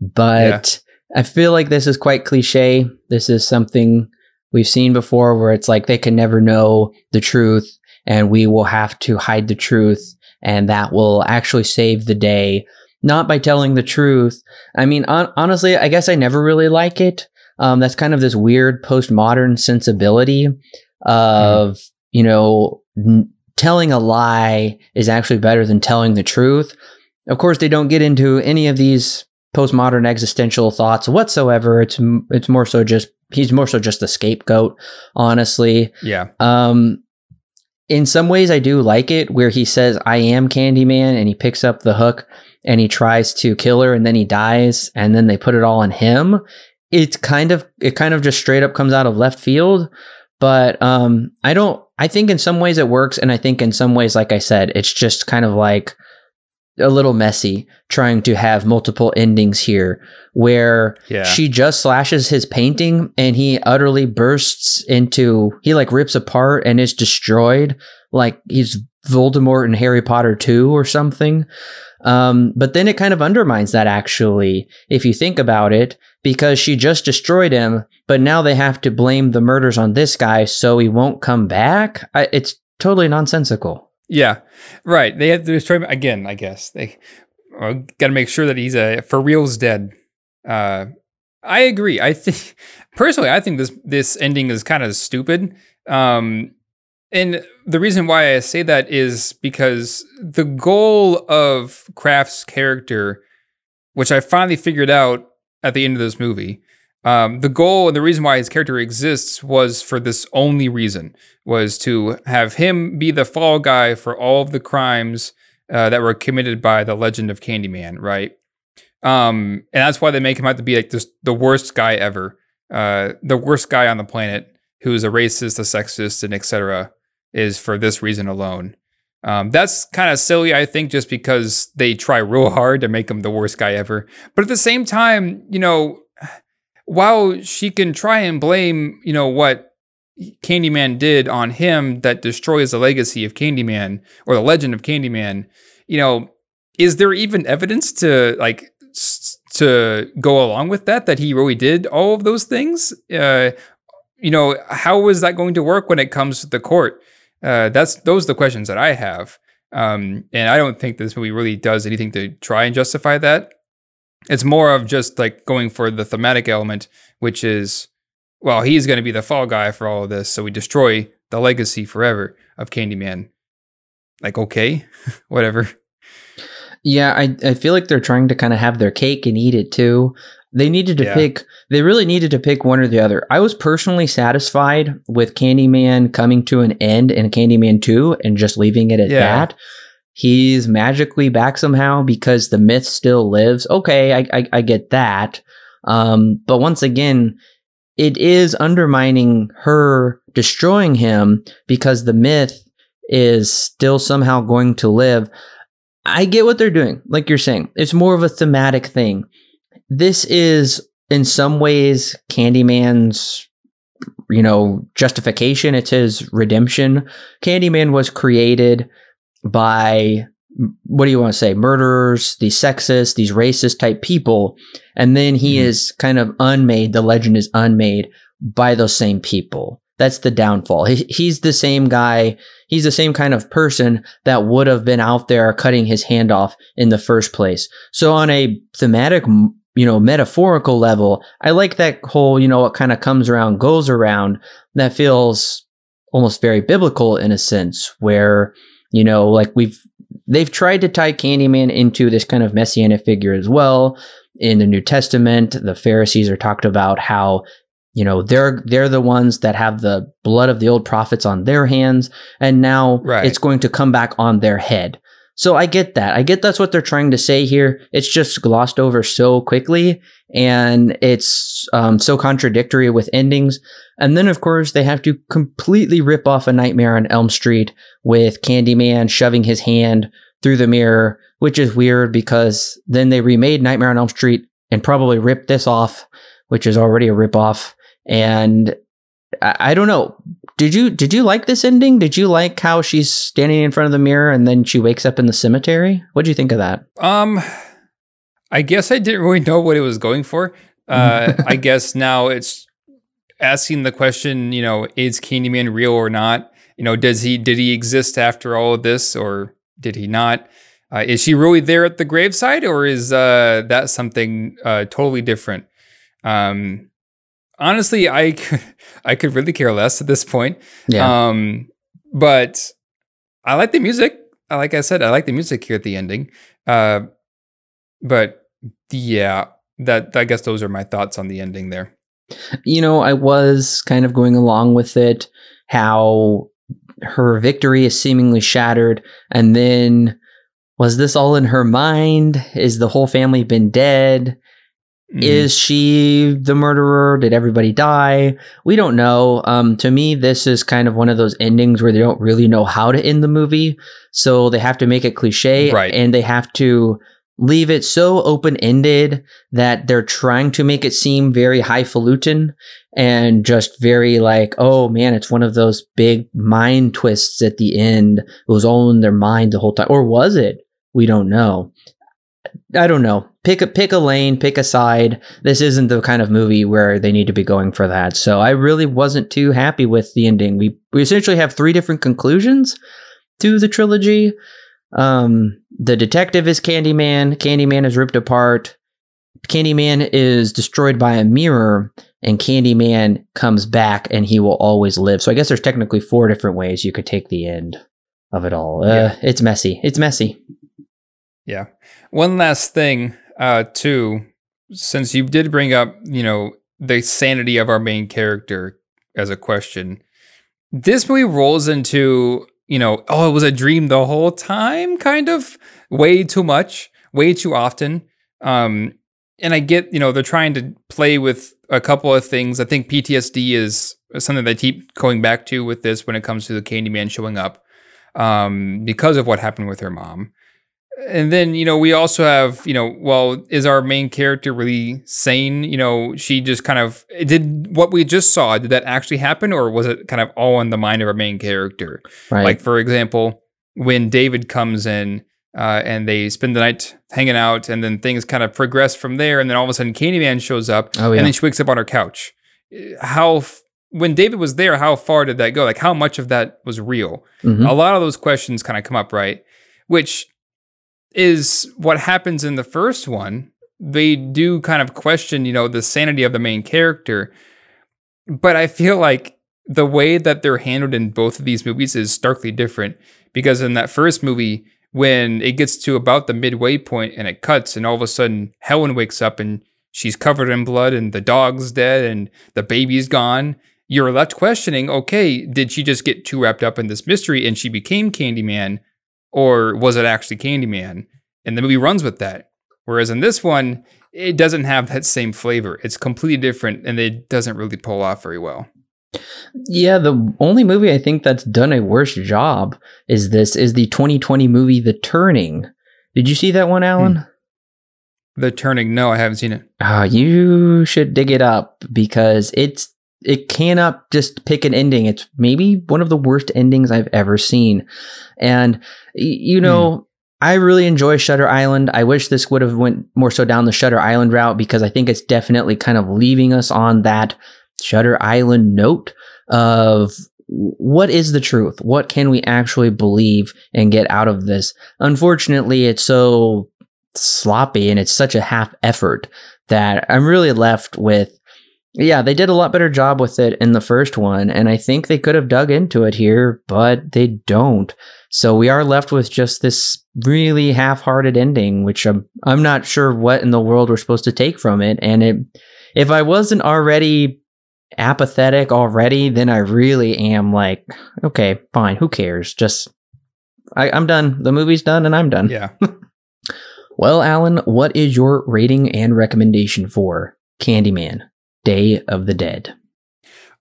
but yeah. I feel like this is quite cliche. This is something we've seen before, where it's like they can never know the truth, and we will have to hide the truth, and that will actually save the day, not by telling the truth. I mean, on- honestly, I guess I never really like it. Um, that's kind of this weird postmodern sensibility of. Mm you know, n- telling a lie is actually better than telling the truth. Of course, they don't get into any of these postmodern existential thoughts whatsoever. It's it's more so just he's more so just a scapegoat, honestly. Yeah. Um in some ways I do like it where he says I am Candyman and he picks up the hook and he tries to kill her and then he dies and then they put it all on him. It's kind of it kind of just straight up comes out of left field, but um I don't I think in some ways it works, and I think in some ways, like I said, it's just kind of like a little messy trying to have multiple endings here where yeah. she just slashes his painting and he utterly bursts into he like rips apart and is destroyed like he's Voldemort in Harry Potter 2 or something. Um, but then it kind of undermines that actually, if you think about it, because she just destroyed him, but now they have to blame the murders on this guy so he won't come back. I, it's totally nonsensical. Yeah, right. They have to destroy him again, I guess. They uh, got to make sure that he's a for real's dead. Uh, I agree. I think personally, I think this this ending is kind of stupid. Um, and the reason why I say that is because the goal of Kraft's character, which I finally figured out at the end of this movie, um, the goal and the reason why his character exists was for this only reason was to have him be the fall guy for all of the crimes uh, that were committed by the legend of Candyman, right? Um, and that's why they make him out to be like this, the worst guy ever, uh, the worst guy on the planet, who's a racist, a sexist, and etc is for this reason alone. Um, that's kind of silly, I think, just because they try real hard to make him the worst guy ever. But at the same time, you know, while she can try and blame, you know, what Candyman did on him that destroys the legacy of Candyman or the legend of Candyman, you know, is there even evidence to like to go along with that that he really did all of those things? Uh, you know, how is that going to work when it comes to the court? Uh, that's those are the questions that I have. Um, and I don't think this movie really does anything to try and justify that. It's more of just like going for the thematic element, which is, well, he's going to be the fall guy for all of this. So we destroy the legacy forever of Candyman. Like, okay, whatever. Yeah, I, I feel like they're trying to kind of have their cake and eat it too. They needed to Yeah. pick, they really needed to pick one or the other. I was personally satisfied with Candyman coming to an end in Candyman 2 and just leaving it at Yeah. that. He's magically back somehow because the myth still lives. Okay, I, I, I get that. Um, but once again, it is undermining her destroying him because the myth is still somehow going to live. I get what they're doing. Like you're saying, it's more of a thematic thing. This is in some ways Candyman's you know, justification, it's his redemption. Candyman was created by what do you want to say? Murderers, these sexist, these racist type people, and then he Mhm. is kind of unmade. The legend is unmade by those same people. That's the downfall. He, he's the same guy. He's the same kind of person that would have been out there cutting his hand off in the first place. So on a thematic, you know, metaphorical level, I like that whole, you know, what kind of comes around goes around. That feels almost very biblical in a sense, where you know, like we've they've tried to tie Candyman into this kind of messianic figure as well. In the New Testament, the Pharisees are talked about how you know they're they're the ones that have the blood of the old prophets on their hands and now Right. it's going to come back on their head so i get that i get that's what they're trying to say here it's just glossed over so quickly and it's um, so contradictory with endings and then of course they have to completely rip off a nightmare on elm street with candyman shoving his hand through the mirror which is weird because then they remade nightmare on elm street and probably ripped this off which is already a ripoff. And I, I don't know. Did you did you like this ending? Did you like how she's standing in front of the mirror and then she wakes up in the cemetery? What do you think of that? Um, I guess I didn't really know what it was going for. Uh, I guess now it's asking the question. You know, is Candyman real or not? You know, does he did he exist after all of this, or did he not? Uh, is she really there at the graveside, or is uh, that something uh, totally different? Um, honestly, I could, I could really care less at this point. Yeah. Um, but I like the music. Like I said, I like the music here at the ending. Uh, but yeah, that I guess those are my thoughts on the ending there. you know, I was kind of going along with it, how her victory is seemingly shattered. And then was this all in her mind? Is the whole family been dead? Mhm. Is she the murderer? Did everybody die? We don't know. Um, to me, this is kind of one of those endings where they don't really know how to end the movie. So they have to make it cliche Right. and they have to leave it so open ended that they're trying to make it seem very highfalutin and just very like, oh man, it's one of those big mind twists at the end. It was all in their mind the whole time. Or was it? We don't know. I don't know. Pick a pick a lane, pick a side. This isn't the kind of movie where they need to be going for that. So I really wasn't too happy with the ending. We we essentially have three different conclusions to the trilogy. Um, the detective is Candyman. Candyman is ripped apart. Candyman is destroyed by a mirror, and Candyman comes back, and he will always live. So I guess there's technically four different ways you could take the end of it all. Uh, Yeah. It's messy. It's messy. Yeah. One last thing, uh, too, since you did bring up, you know, the sanity of our main character as a question, this movie rolls into, you know, oh, it was a dream the whole time, kind of way too much, way too often. Um, and I get, you know, they're trying to play with a couple of things. I think PTSD is something they keep going back to with this when it comes to the Candyman showing up um, because of what happened with her mom. And then, you know, we also have, you know, well, is our main character really sane? You know, she just kind of did what we just saw. Did that actually happen, or was it kind of all in the mind of our main character? Right. Like, for example, when David comes in uh, and they spend the night hanging out, and then things kind of progress from there, and then all of a sudden Candyman shows up, oh yeah. and then she wakes up on her couch. How, f- when David was there, how far did that go? Like, how much of that was real? Mhm. A lot of those questions kind of come up, right? which is what happens in the first one. They do kind of question, you know, the sanity of the main character. But I feel like the way that they're handled in both of these movies is starkly different because in that first movie, when it gets to about the midway point and it cuts, and all of a sudden Helen wakes up and she's covered in blood and the dog's dead and the baby's gone. You're left questioning okay, did she just get too wrapped up in this mystery and she became Candyman, or was it actually Candyman? And the movie runs with that. Whereas in this one, it doesn't have that same flavor. It's completely different and it doesn't really pull off very well. Yeah, the only movie I think that's done a worse job is this is the 2020 movie The Turning. Did you see that one, Alan? Hmm. The Turning? No, I haven't seen it. Uh, you should dig it up because it's it cannot just pick an ending. It's maybe one of the worst endings I've ever seen. And you know, mm. I really enjoy Shutter Island. I wish this would have went more so down the Shutter Island route because I think it's definitely kind of leaving us on that Shutter Island note of what is the truth? What can we actually believe and get out of this? Unfortunately, it's so sloppy and it's such a half effort that I'm really left with yeah, they did a lot better job with it in the first one, and I think they could have dug into it here, but they don't. So we are left with just this really half-hearted ending, which I'm I'm not sure what in the world we're supposed to take from it. And it, if I wasn't already apathetic already, then I really am like, okay, fine, who cares? Just I, I'm done. The movie's done, and I'm done. Yeah. well, Alan, what is your rating and recommendation for Candyman: Day of the Dead?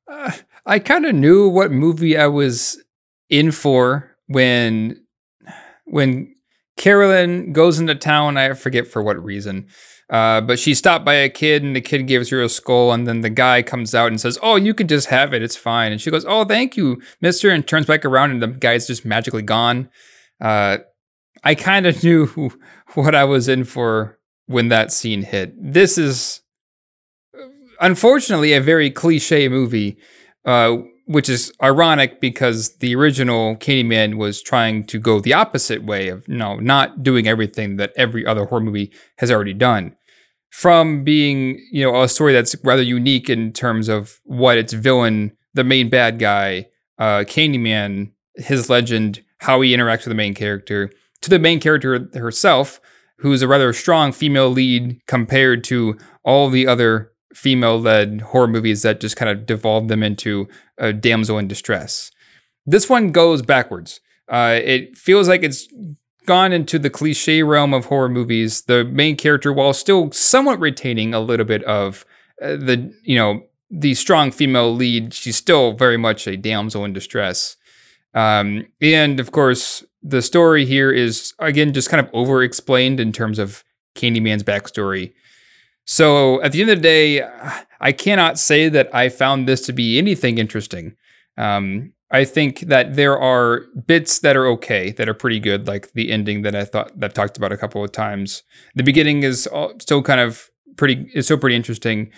Uh, I kind of knew what movie I was in for when when Carolyn goes into town. I forget for what reason. Uh, but she's stopped by a kid, and the kid gives her a skull, and then the guy comes out and says, "Oh, you can just have it. It's fine." And she goes, "Oh, thank you, Mister," and turns back around, and the guy's just magically gone. Uh, I kind of knew what I was in for when that scene hit. This is, unfortunately, a very cliche movie, uh, which is ironic because the original Candyman was trying to go the opposite way of you know, not doing everything that every other horror movie has already done. From being, you know, a story that's rather unique in terms of what its villain, the main bad guy, uh, Candyman, his legend, how he interacts with the main character, to the main character herself, who's a rather strong female lead compared to all the other female-led horror movies that just kind of devolve them into a damsel in distress. This one goes backwards. Uh, it feels like it's gone into the cliche realm of horror movies, the main character, while still somewhat retaining a little bit of uh, the, you know, the strong female lead, she's still very much a damsel in distress. Um, and of course, the story here is again just kind of over explained in terms of Candyman's backstory. So at the end of the day, I cannot say that I found this to be anything interesting. Um, I think that there are bits that are okay, that are pretty good, like the ending that I thought that I've talked about a couple of times. The beginning is still kind of pretty, is so pretty interesting,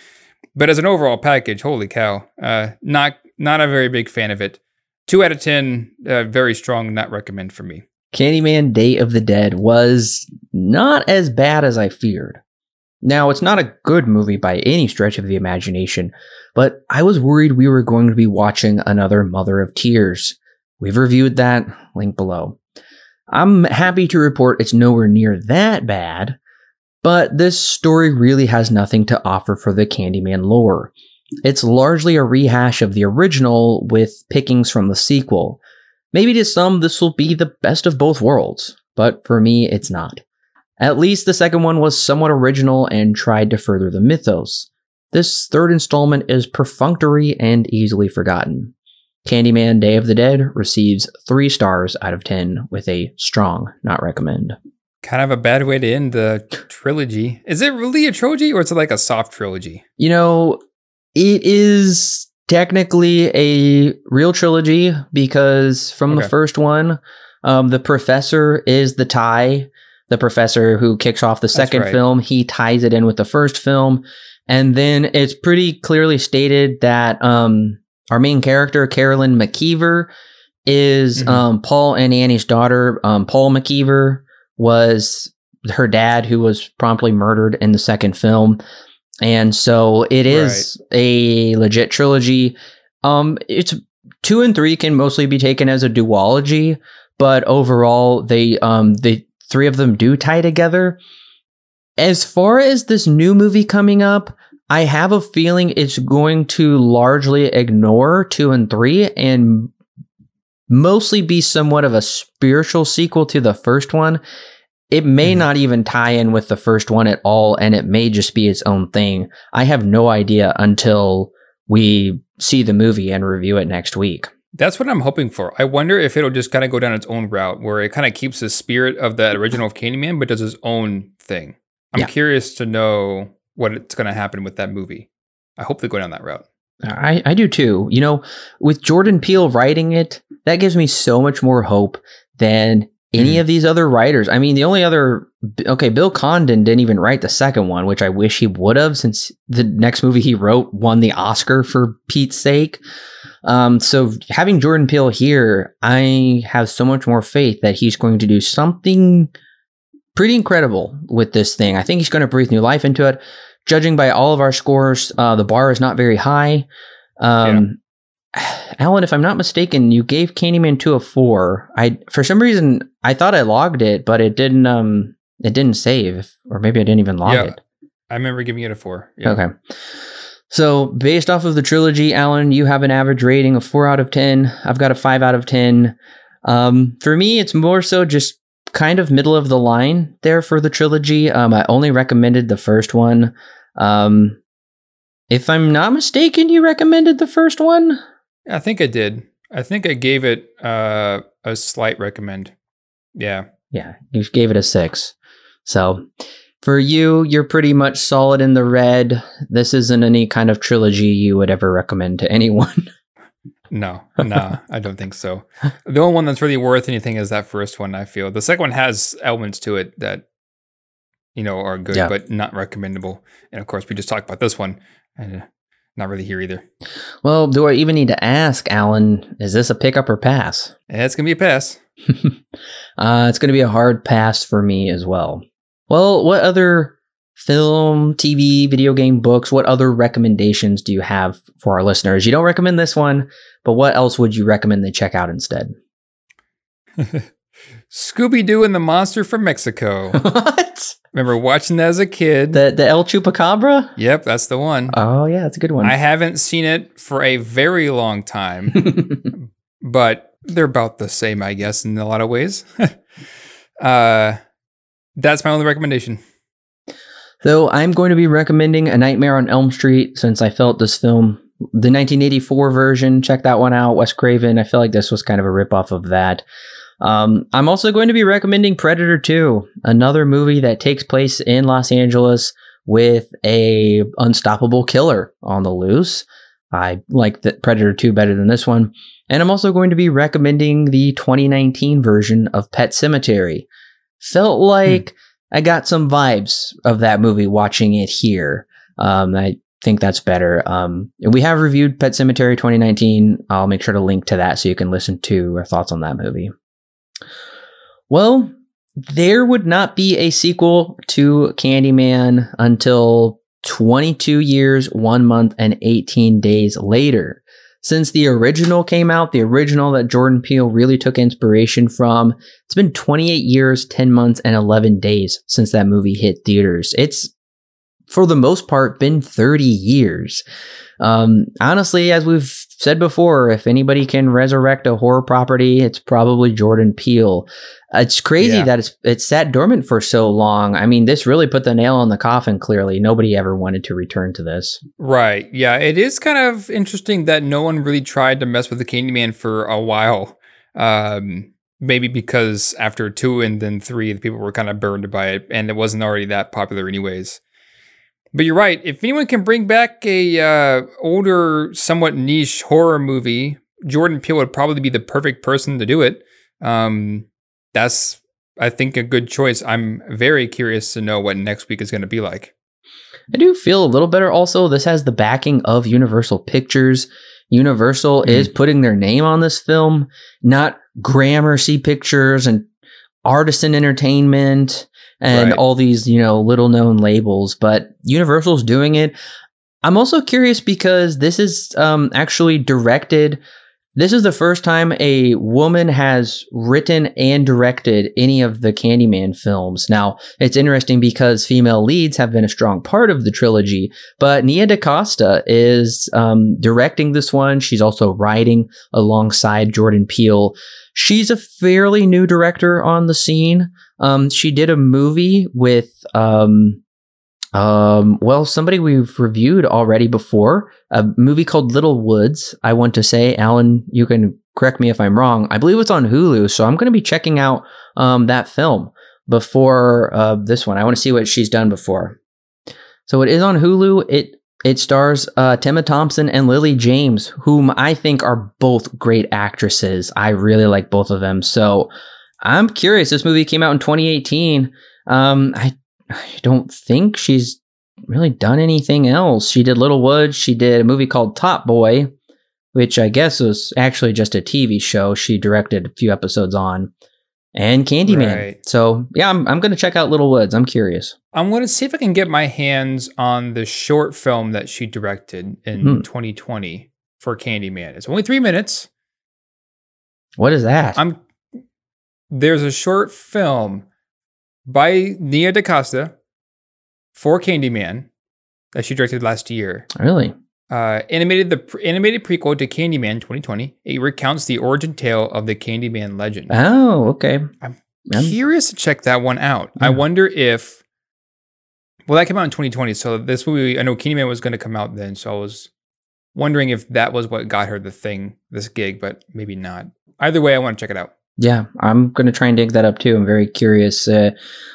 but as an overall package, holy cow, uh, not not a very big fan of it. Two out of ten, uh, very strong, not recommend for me. Candyman: Day of the Dead was not as bad as I feared. Now, it's not a good movie by any stretch of the imagination, but I was worried we were going to be watching another Mother of Tears. We've reviewed that, link below. I'm happy to report it's nowhere near that bad, but this story really has nothing to offer for the Candyman lore. It's largely a rehash of the original with pickings from the sequel. Maybe to some, this will be the best of both worlds, but for me, it's not. At least the second one was somewhat original and tried to further the mythos. This third installment is perfunctory and easily forgotten. Candyman Day of the Dead receives 3 stars out of 10 with a strong not recommend. Kind of a bad way to end the trilogy. Is it really a trilogy or is it like a soft trilogy? You know, it is technically a real trilogy because from okay. the first one, um, the professor is the tie the professor who kicks off the second right. film. He ties it in with the first film. And then it's pretty clearly stated that um, our main character, Carolyn McKeever, is Mhm. um, Paul and Annie's daughter. Um, Paul McKeever was her dad, who was promptly murdered in the second film, and so it is a legit trilogy. Um, it's two and three can mostly be taken as a duology, but overall, they um the three of them do tie together. As far as this new movie coming up, I have a feeling it's going to largely ignore two and three and mostly be somewhat of a spiritual sequel to the first one. It may Mhm. not even tie in with the first one at all, and it may just be its own thing. I have no idea until we see the movie and review it next week. That's what I'm hoping for. I wonder if it'll just kind of go down its own route where it kind of keeps the spirit of that original of Candyman, but does its own thing. I'm Yeah. curious to know what it's going to happen with that movie. I hope they go down that route. I, I do too. You know, with Jordan Peele writing it, that gives me so much more hope than any Mhm. of these other writers. I mean, the only other, okay, Bill Condon didn't even write the second one, which I wish he would have since the next movie he wrote won the Oscar for Pete's sake. Um, so having Jordan Peele here, I have so much more faith that he's going to do something pretty incredible with this thing. I think he's going to breathe new life into it. Judging by all of our scores, uh, the bar is not very high. Um, Alan, if I'm not mistaken, you gave Candyman 2 a 4. I for some reason I thought I logged it, but it didn't um it didn't save or maybe I didn't even log Yeah. it. I remember giving it a four. Yeah. Okay. So, based off of the trilogy, Alan, you have an average rating of 4 out of 10. I've got a 5 out of 10. Um, for me, it's more so just kind of middle of the line there for the trilogy. Um, I only recommended the first one. Um, if I'm not mistaken, you recommended the first one? I think I did. I think I gave it uh, a slight recommend. Yeah. Yeah, you gave it a six. So for you, you're pretty much solid in the red. This isn't any kind of trilogy you would ever recommend to anyone. No, no, I don't think so. The only one that's really worth anything is that first one, I feel. The second one has elements to it that, you know, are good, Yeah. but not recommendable. And of course, we just talked about this one. And uh, not really here either. well, do I even need to ask, Alan? Is this a pickup or pass? It's going to be a pass. uh, it's going to be a hard pass for me as well. Well, what other film, TV, video game, books, what other recommendations do you have for our listeners? You don't recommend this one, but what else would you recommend they check out instead? Scooby Doo and the Monster from Mexico. what? Remember watching that as a kid? The the El Chupacabra? yep, that's the one. Oh yeah, that's a good one. I haven't seen it for a very long time, but they're about the same, I guess, in a lot of ways. uh, that's my only recommendation. so I'm going to be recommending A Nightmare on Elm Street since I felt this film, the 1984 version, check that one out. Wes Craven. I feel like this was kind of a ripoff of that. Um, I'm also going to be recommending Predator 2, another movie that takes place in Los Angeles with a unstoppable killer on the loose. I like the Predator 2 better than this one. And I'm also going to be recommending the 2019 version of Pet Sematary. Felt like I got some vibes of that movie watching it here. Um, I think that's better. Um, we have reviewed Pet Sematary 2019. I'll make sure to link to that so you can listen to our thoughts on that movie. Well, there would not be a sequel to Candyman until 22 years, 1 month, and 18 days later. Since the original came out, the original that Jordan Peele really took inspiration from, it's been 28 years, 10 months, and 11 days since that movie hit theaters. It's, for the most part, been 30 years. Um, honestly, as we've said before, if anybody can resurrect a horror property, it's probably Jordan Peele. It's crazy Yeah. that it's it's sat dormant for so long. I mean, this really put the nail on the coffin. Clearly, nobody ever wanted to return to this. Right. Yeah. It is kind of interesting that no one really tried to mess with the Candyman for a while. Um, maybe because after two and then three, the people were kind of burned by it, and it wasn't already that popular, anyways. But you're right. If anyone can bring back a uh, older, somewhat niche horror movie, Jordan Peele would probably be the perfect person to do it. Um, that's, I think, a good choice. I'm very curious to know what next week is going to be like. I do feel a little better also. This has the backing of Universal Pictures. Universal Mhm. is putting their name on this film, not Gramercy Pictures and Artisan Entertainment and Right. all these, you know, little known labels, but Universal's doing it. I'm also curious because this is um, actually directed. This is the first time a woman has written and directed any of the Candyman films. Now, it's interesting because female leads have been a strong part of the trilogy, but Nia DaCosta is um, directing this one. She's also writing alongside Jordan Peele. She's a fairly new director on the scene. Um, she did a movie with, um, um, well, somebody we've reviewed already before, a movie called Little Woods. I want to say, Alan, you can correct me if I'm wrong. I believe it's on Hulu, so I'm going to be checking out um, that film before uh, this one. I want to see what she's done before. So it is on Hulu. It it stars uh, Tessa Thompson and Lily James, whom I think are both great actresses. I really like both of them. So I'm curious. This movie came out in 2018. Um, I I don't think she's really done anything else. She did Little Woods. She did a movie called Top Boy, which I guess was actually just a TV show. She directed a few episodes on, and Candyman. Right. So yeah, I'm I'm gonna check out Little Woods. I'm curious. I'm going to see if I can get my hands on the short film that she directed in Hmm. 2020 for Candyman. It's only three minutes. What is that? I'm there's a short film by Nia DaCosta for Candyman that she directed last year. really? Uh, animated the pr- animated prequel to Candyman 2020. It recounts the origin tale of the Candyman legend. Oh, okay. I'm I'm- curious to check that one out. I wonder if. Well, that came out in 2020, so this movie I know Candyman was going to come out then, so I was wondering if that was what got her the thing, this gig, but maybe not. Either way, I want to check it out. Yeah, I'm gonna try and dig that up too. I'm very curious. Uh,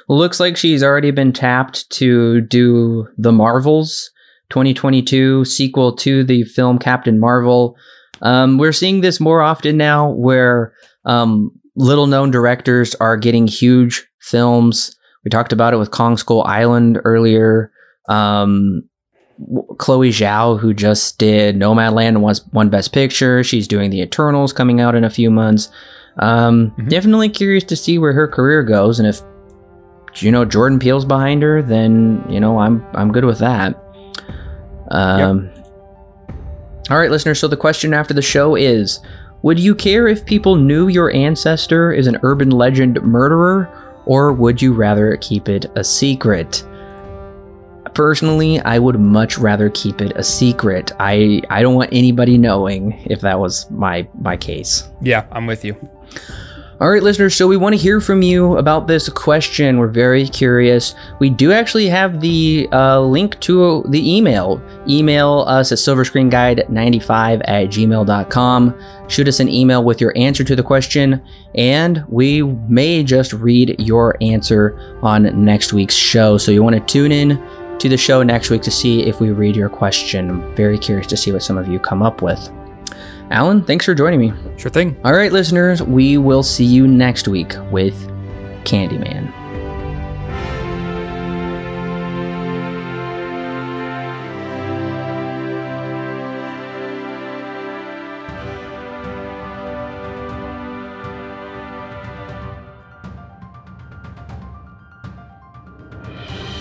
looks like she's already been tapped to do the Marvels 2022 sequel to the film Captain Marvel. Um, we're seeing this more often now, where um, little known directors are getting huge films. We talked about it with Kong Skull Island earlier. Um, Chloe Zhao, who just did Nomadland and won Best Picture, she's doing The Eternals coming out in a few months. Um, Mhm. Definitely curious to see where her career goes, and if you know Jordan Peele's behind her, then you know I'm I'm good with that. Um, All right, listeners. So the question after the show is: Would you care if people knew your ancestor is an urban legend murderer, or would you rather keep it a secret? Personally, I would much rather keep it a secret. I I don't want anybody knowing if that was my my case. Yeah, I'm with you. All right, listeners, so we want to hear from you about this question. We're very curious. We do actually have the uh, link to the email. Email us at silverscreenguide95 at gmail.com. Shoot us an email with your answer to the question, and we may just read your answer on next week's show. So you want to tune in to the show next week to see if we read your question. I'm very curious to see what some of you come up with. Alan, thanks for joining me. Sure thing. All right, listeners, we will see you next week with Candyman.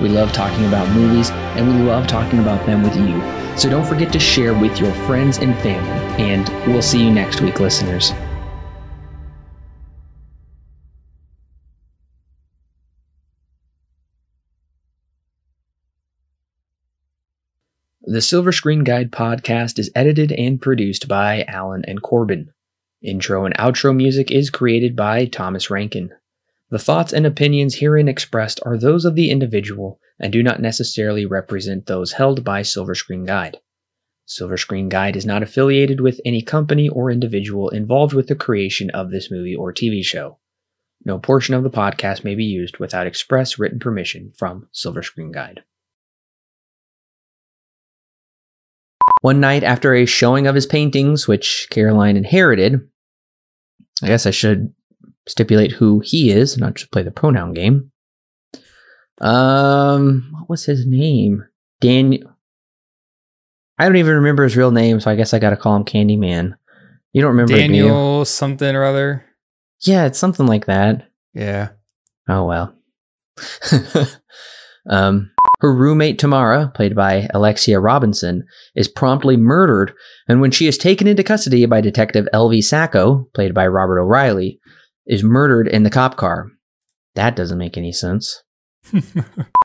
We love talking about movies, and we love talking about them with you. So don't forget to share with your friends and family. And we'll see you next week, listeners. The Silver Screen Guide podcast is edited and produced by Alan and Corbin. Intro and outro music is created by Thomas Rankin. The thoughts and opinions herein expressed are those of the individual and do not necessarily represent those held by Silver Screen Guide. Silver Screen Guide is not affiliated with any company or individual involved with the creation of this movie or TV show. No portion of the podcast may be used without express written permission from Silver Screen Guide. One night after a showing of his paintings, which Caroline inherited, I guess I should stipulate who he is, not just play the pronoun game. Um, what was his name? Daniel. I don't even remember his real name, so I guess I got to call him Candyman. You don't remember Daniel something or other. Yeah, it's something like that. Yeah. Oh well. um, her roommate Tamara, played by Alexia Robinson, is promptly murdered, and when she is taken into custody by Detective L.V. Sacco, played by Robert O'Reilly, is murdered in the cop car. That doesn't make any sense.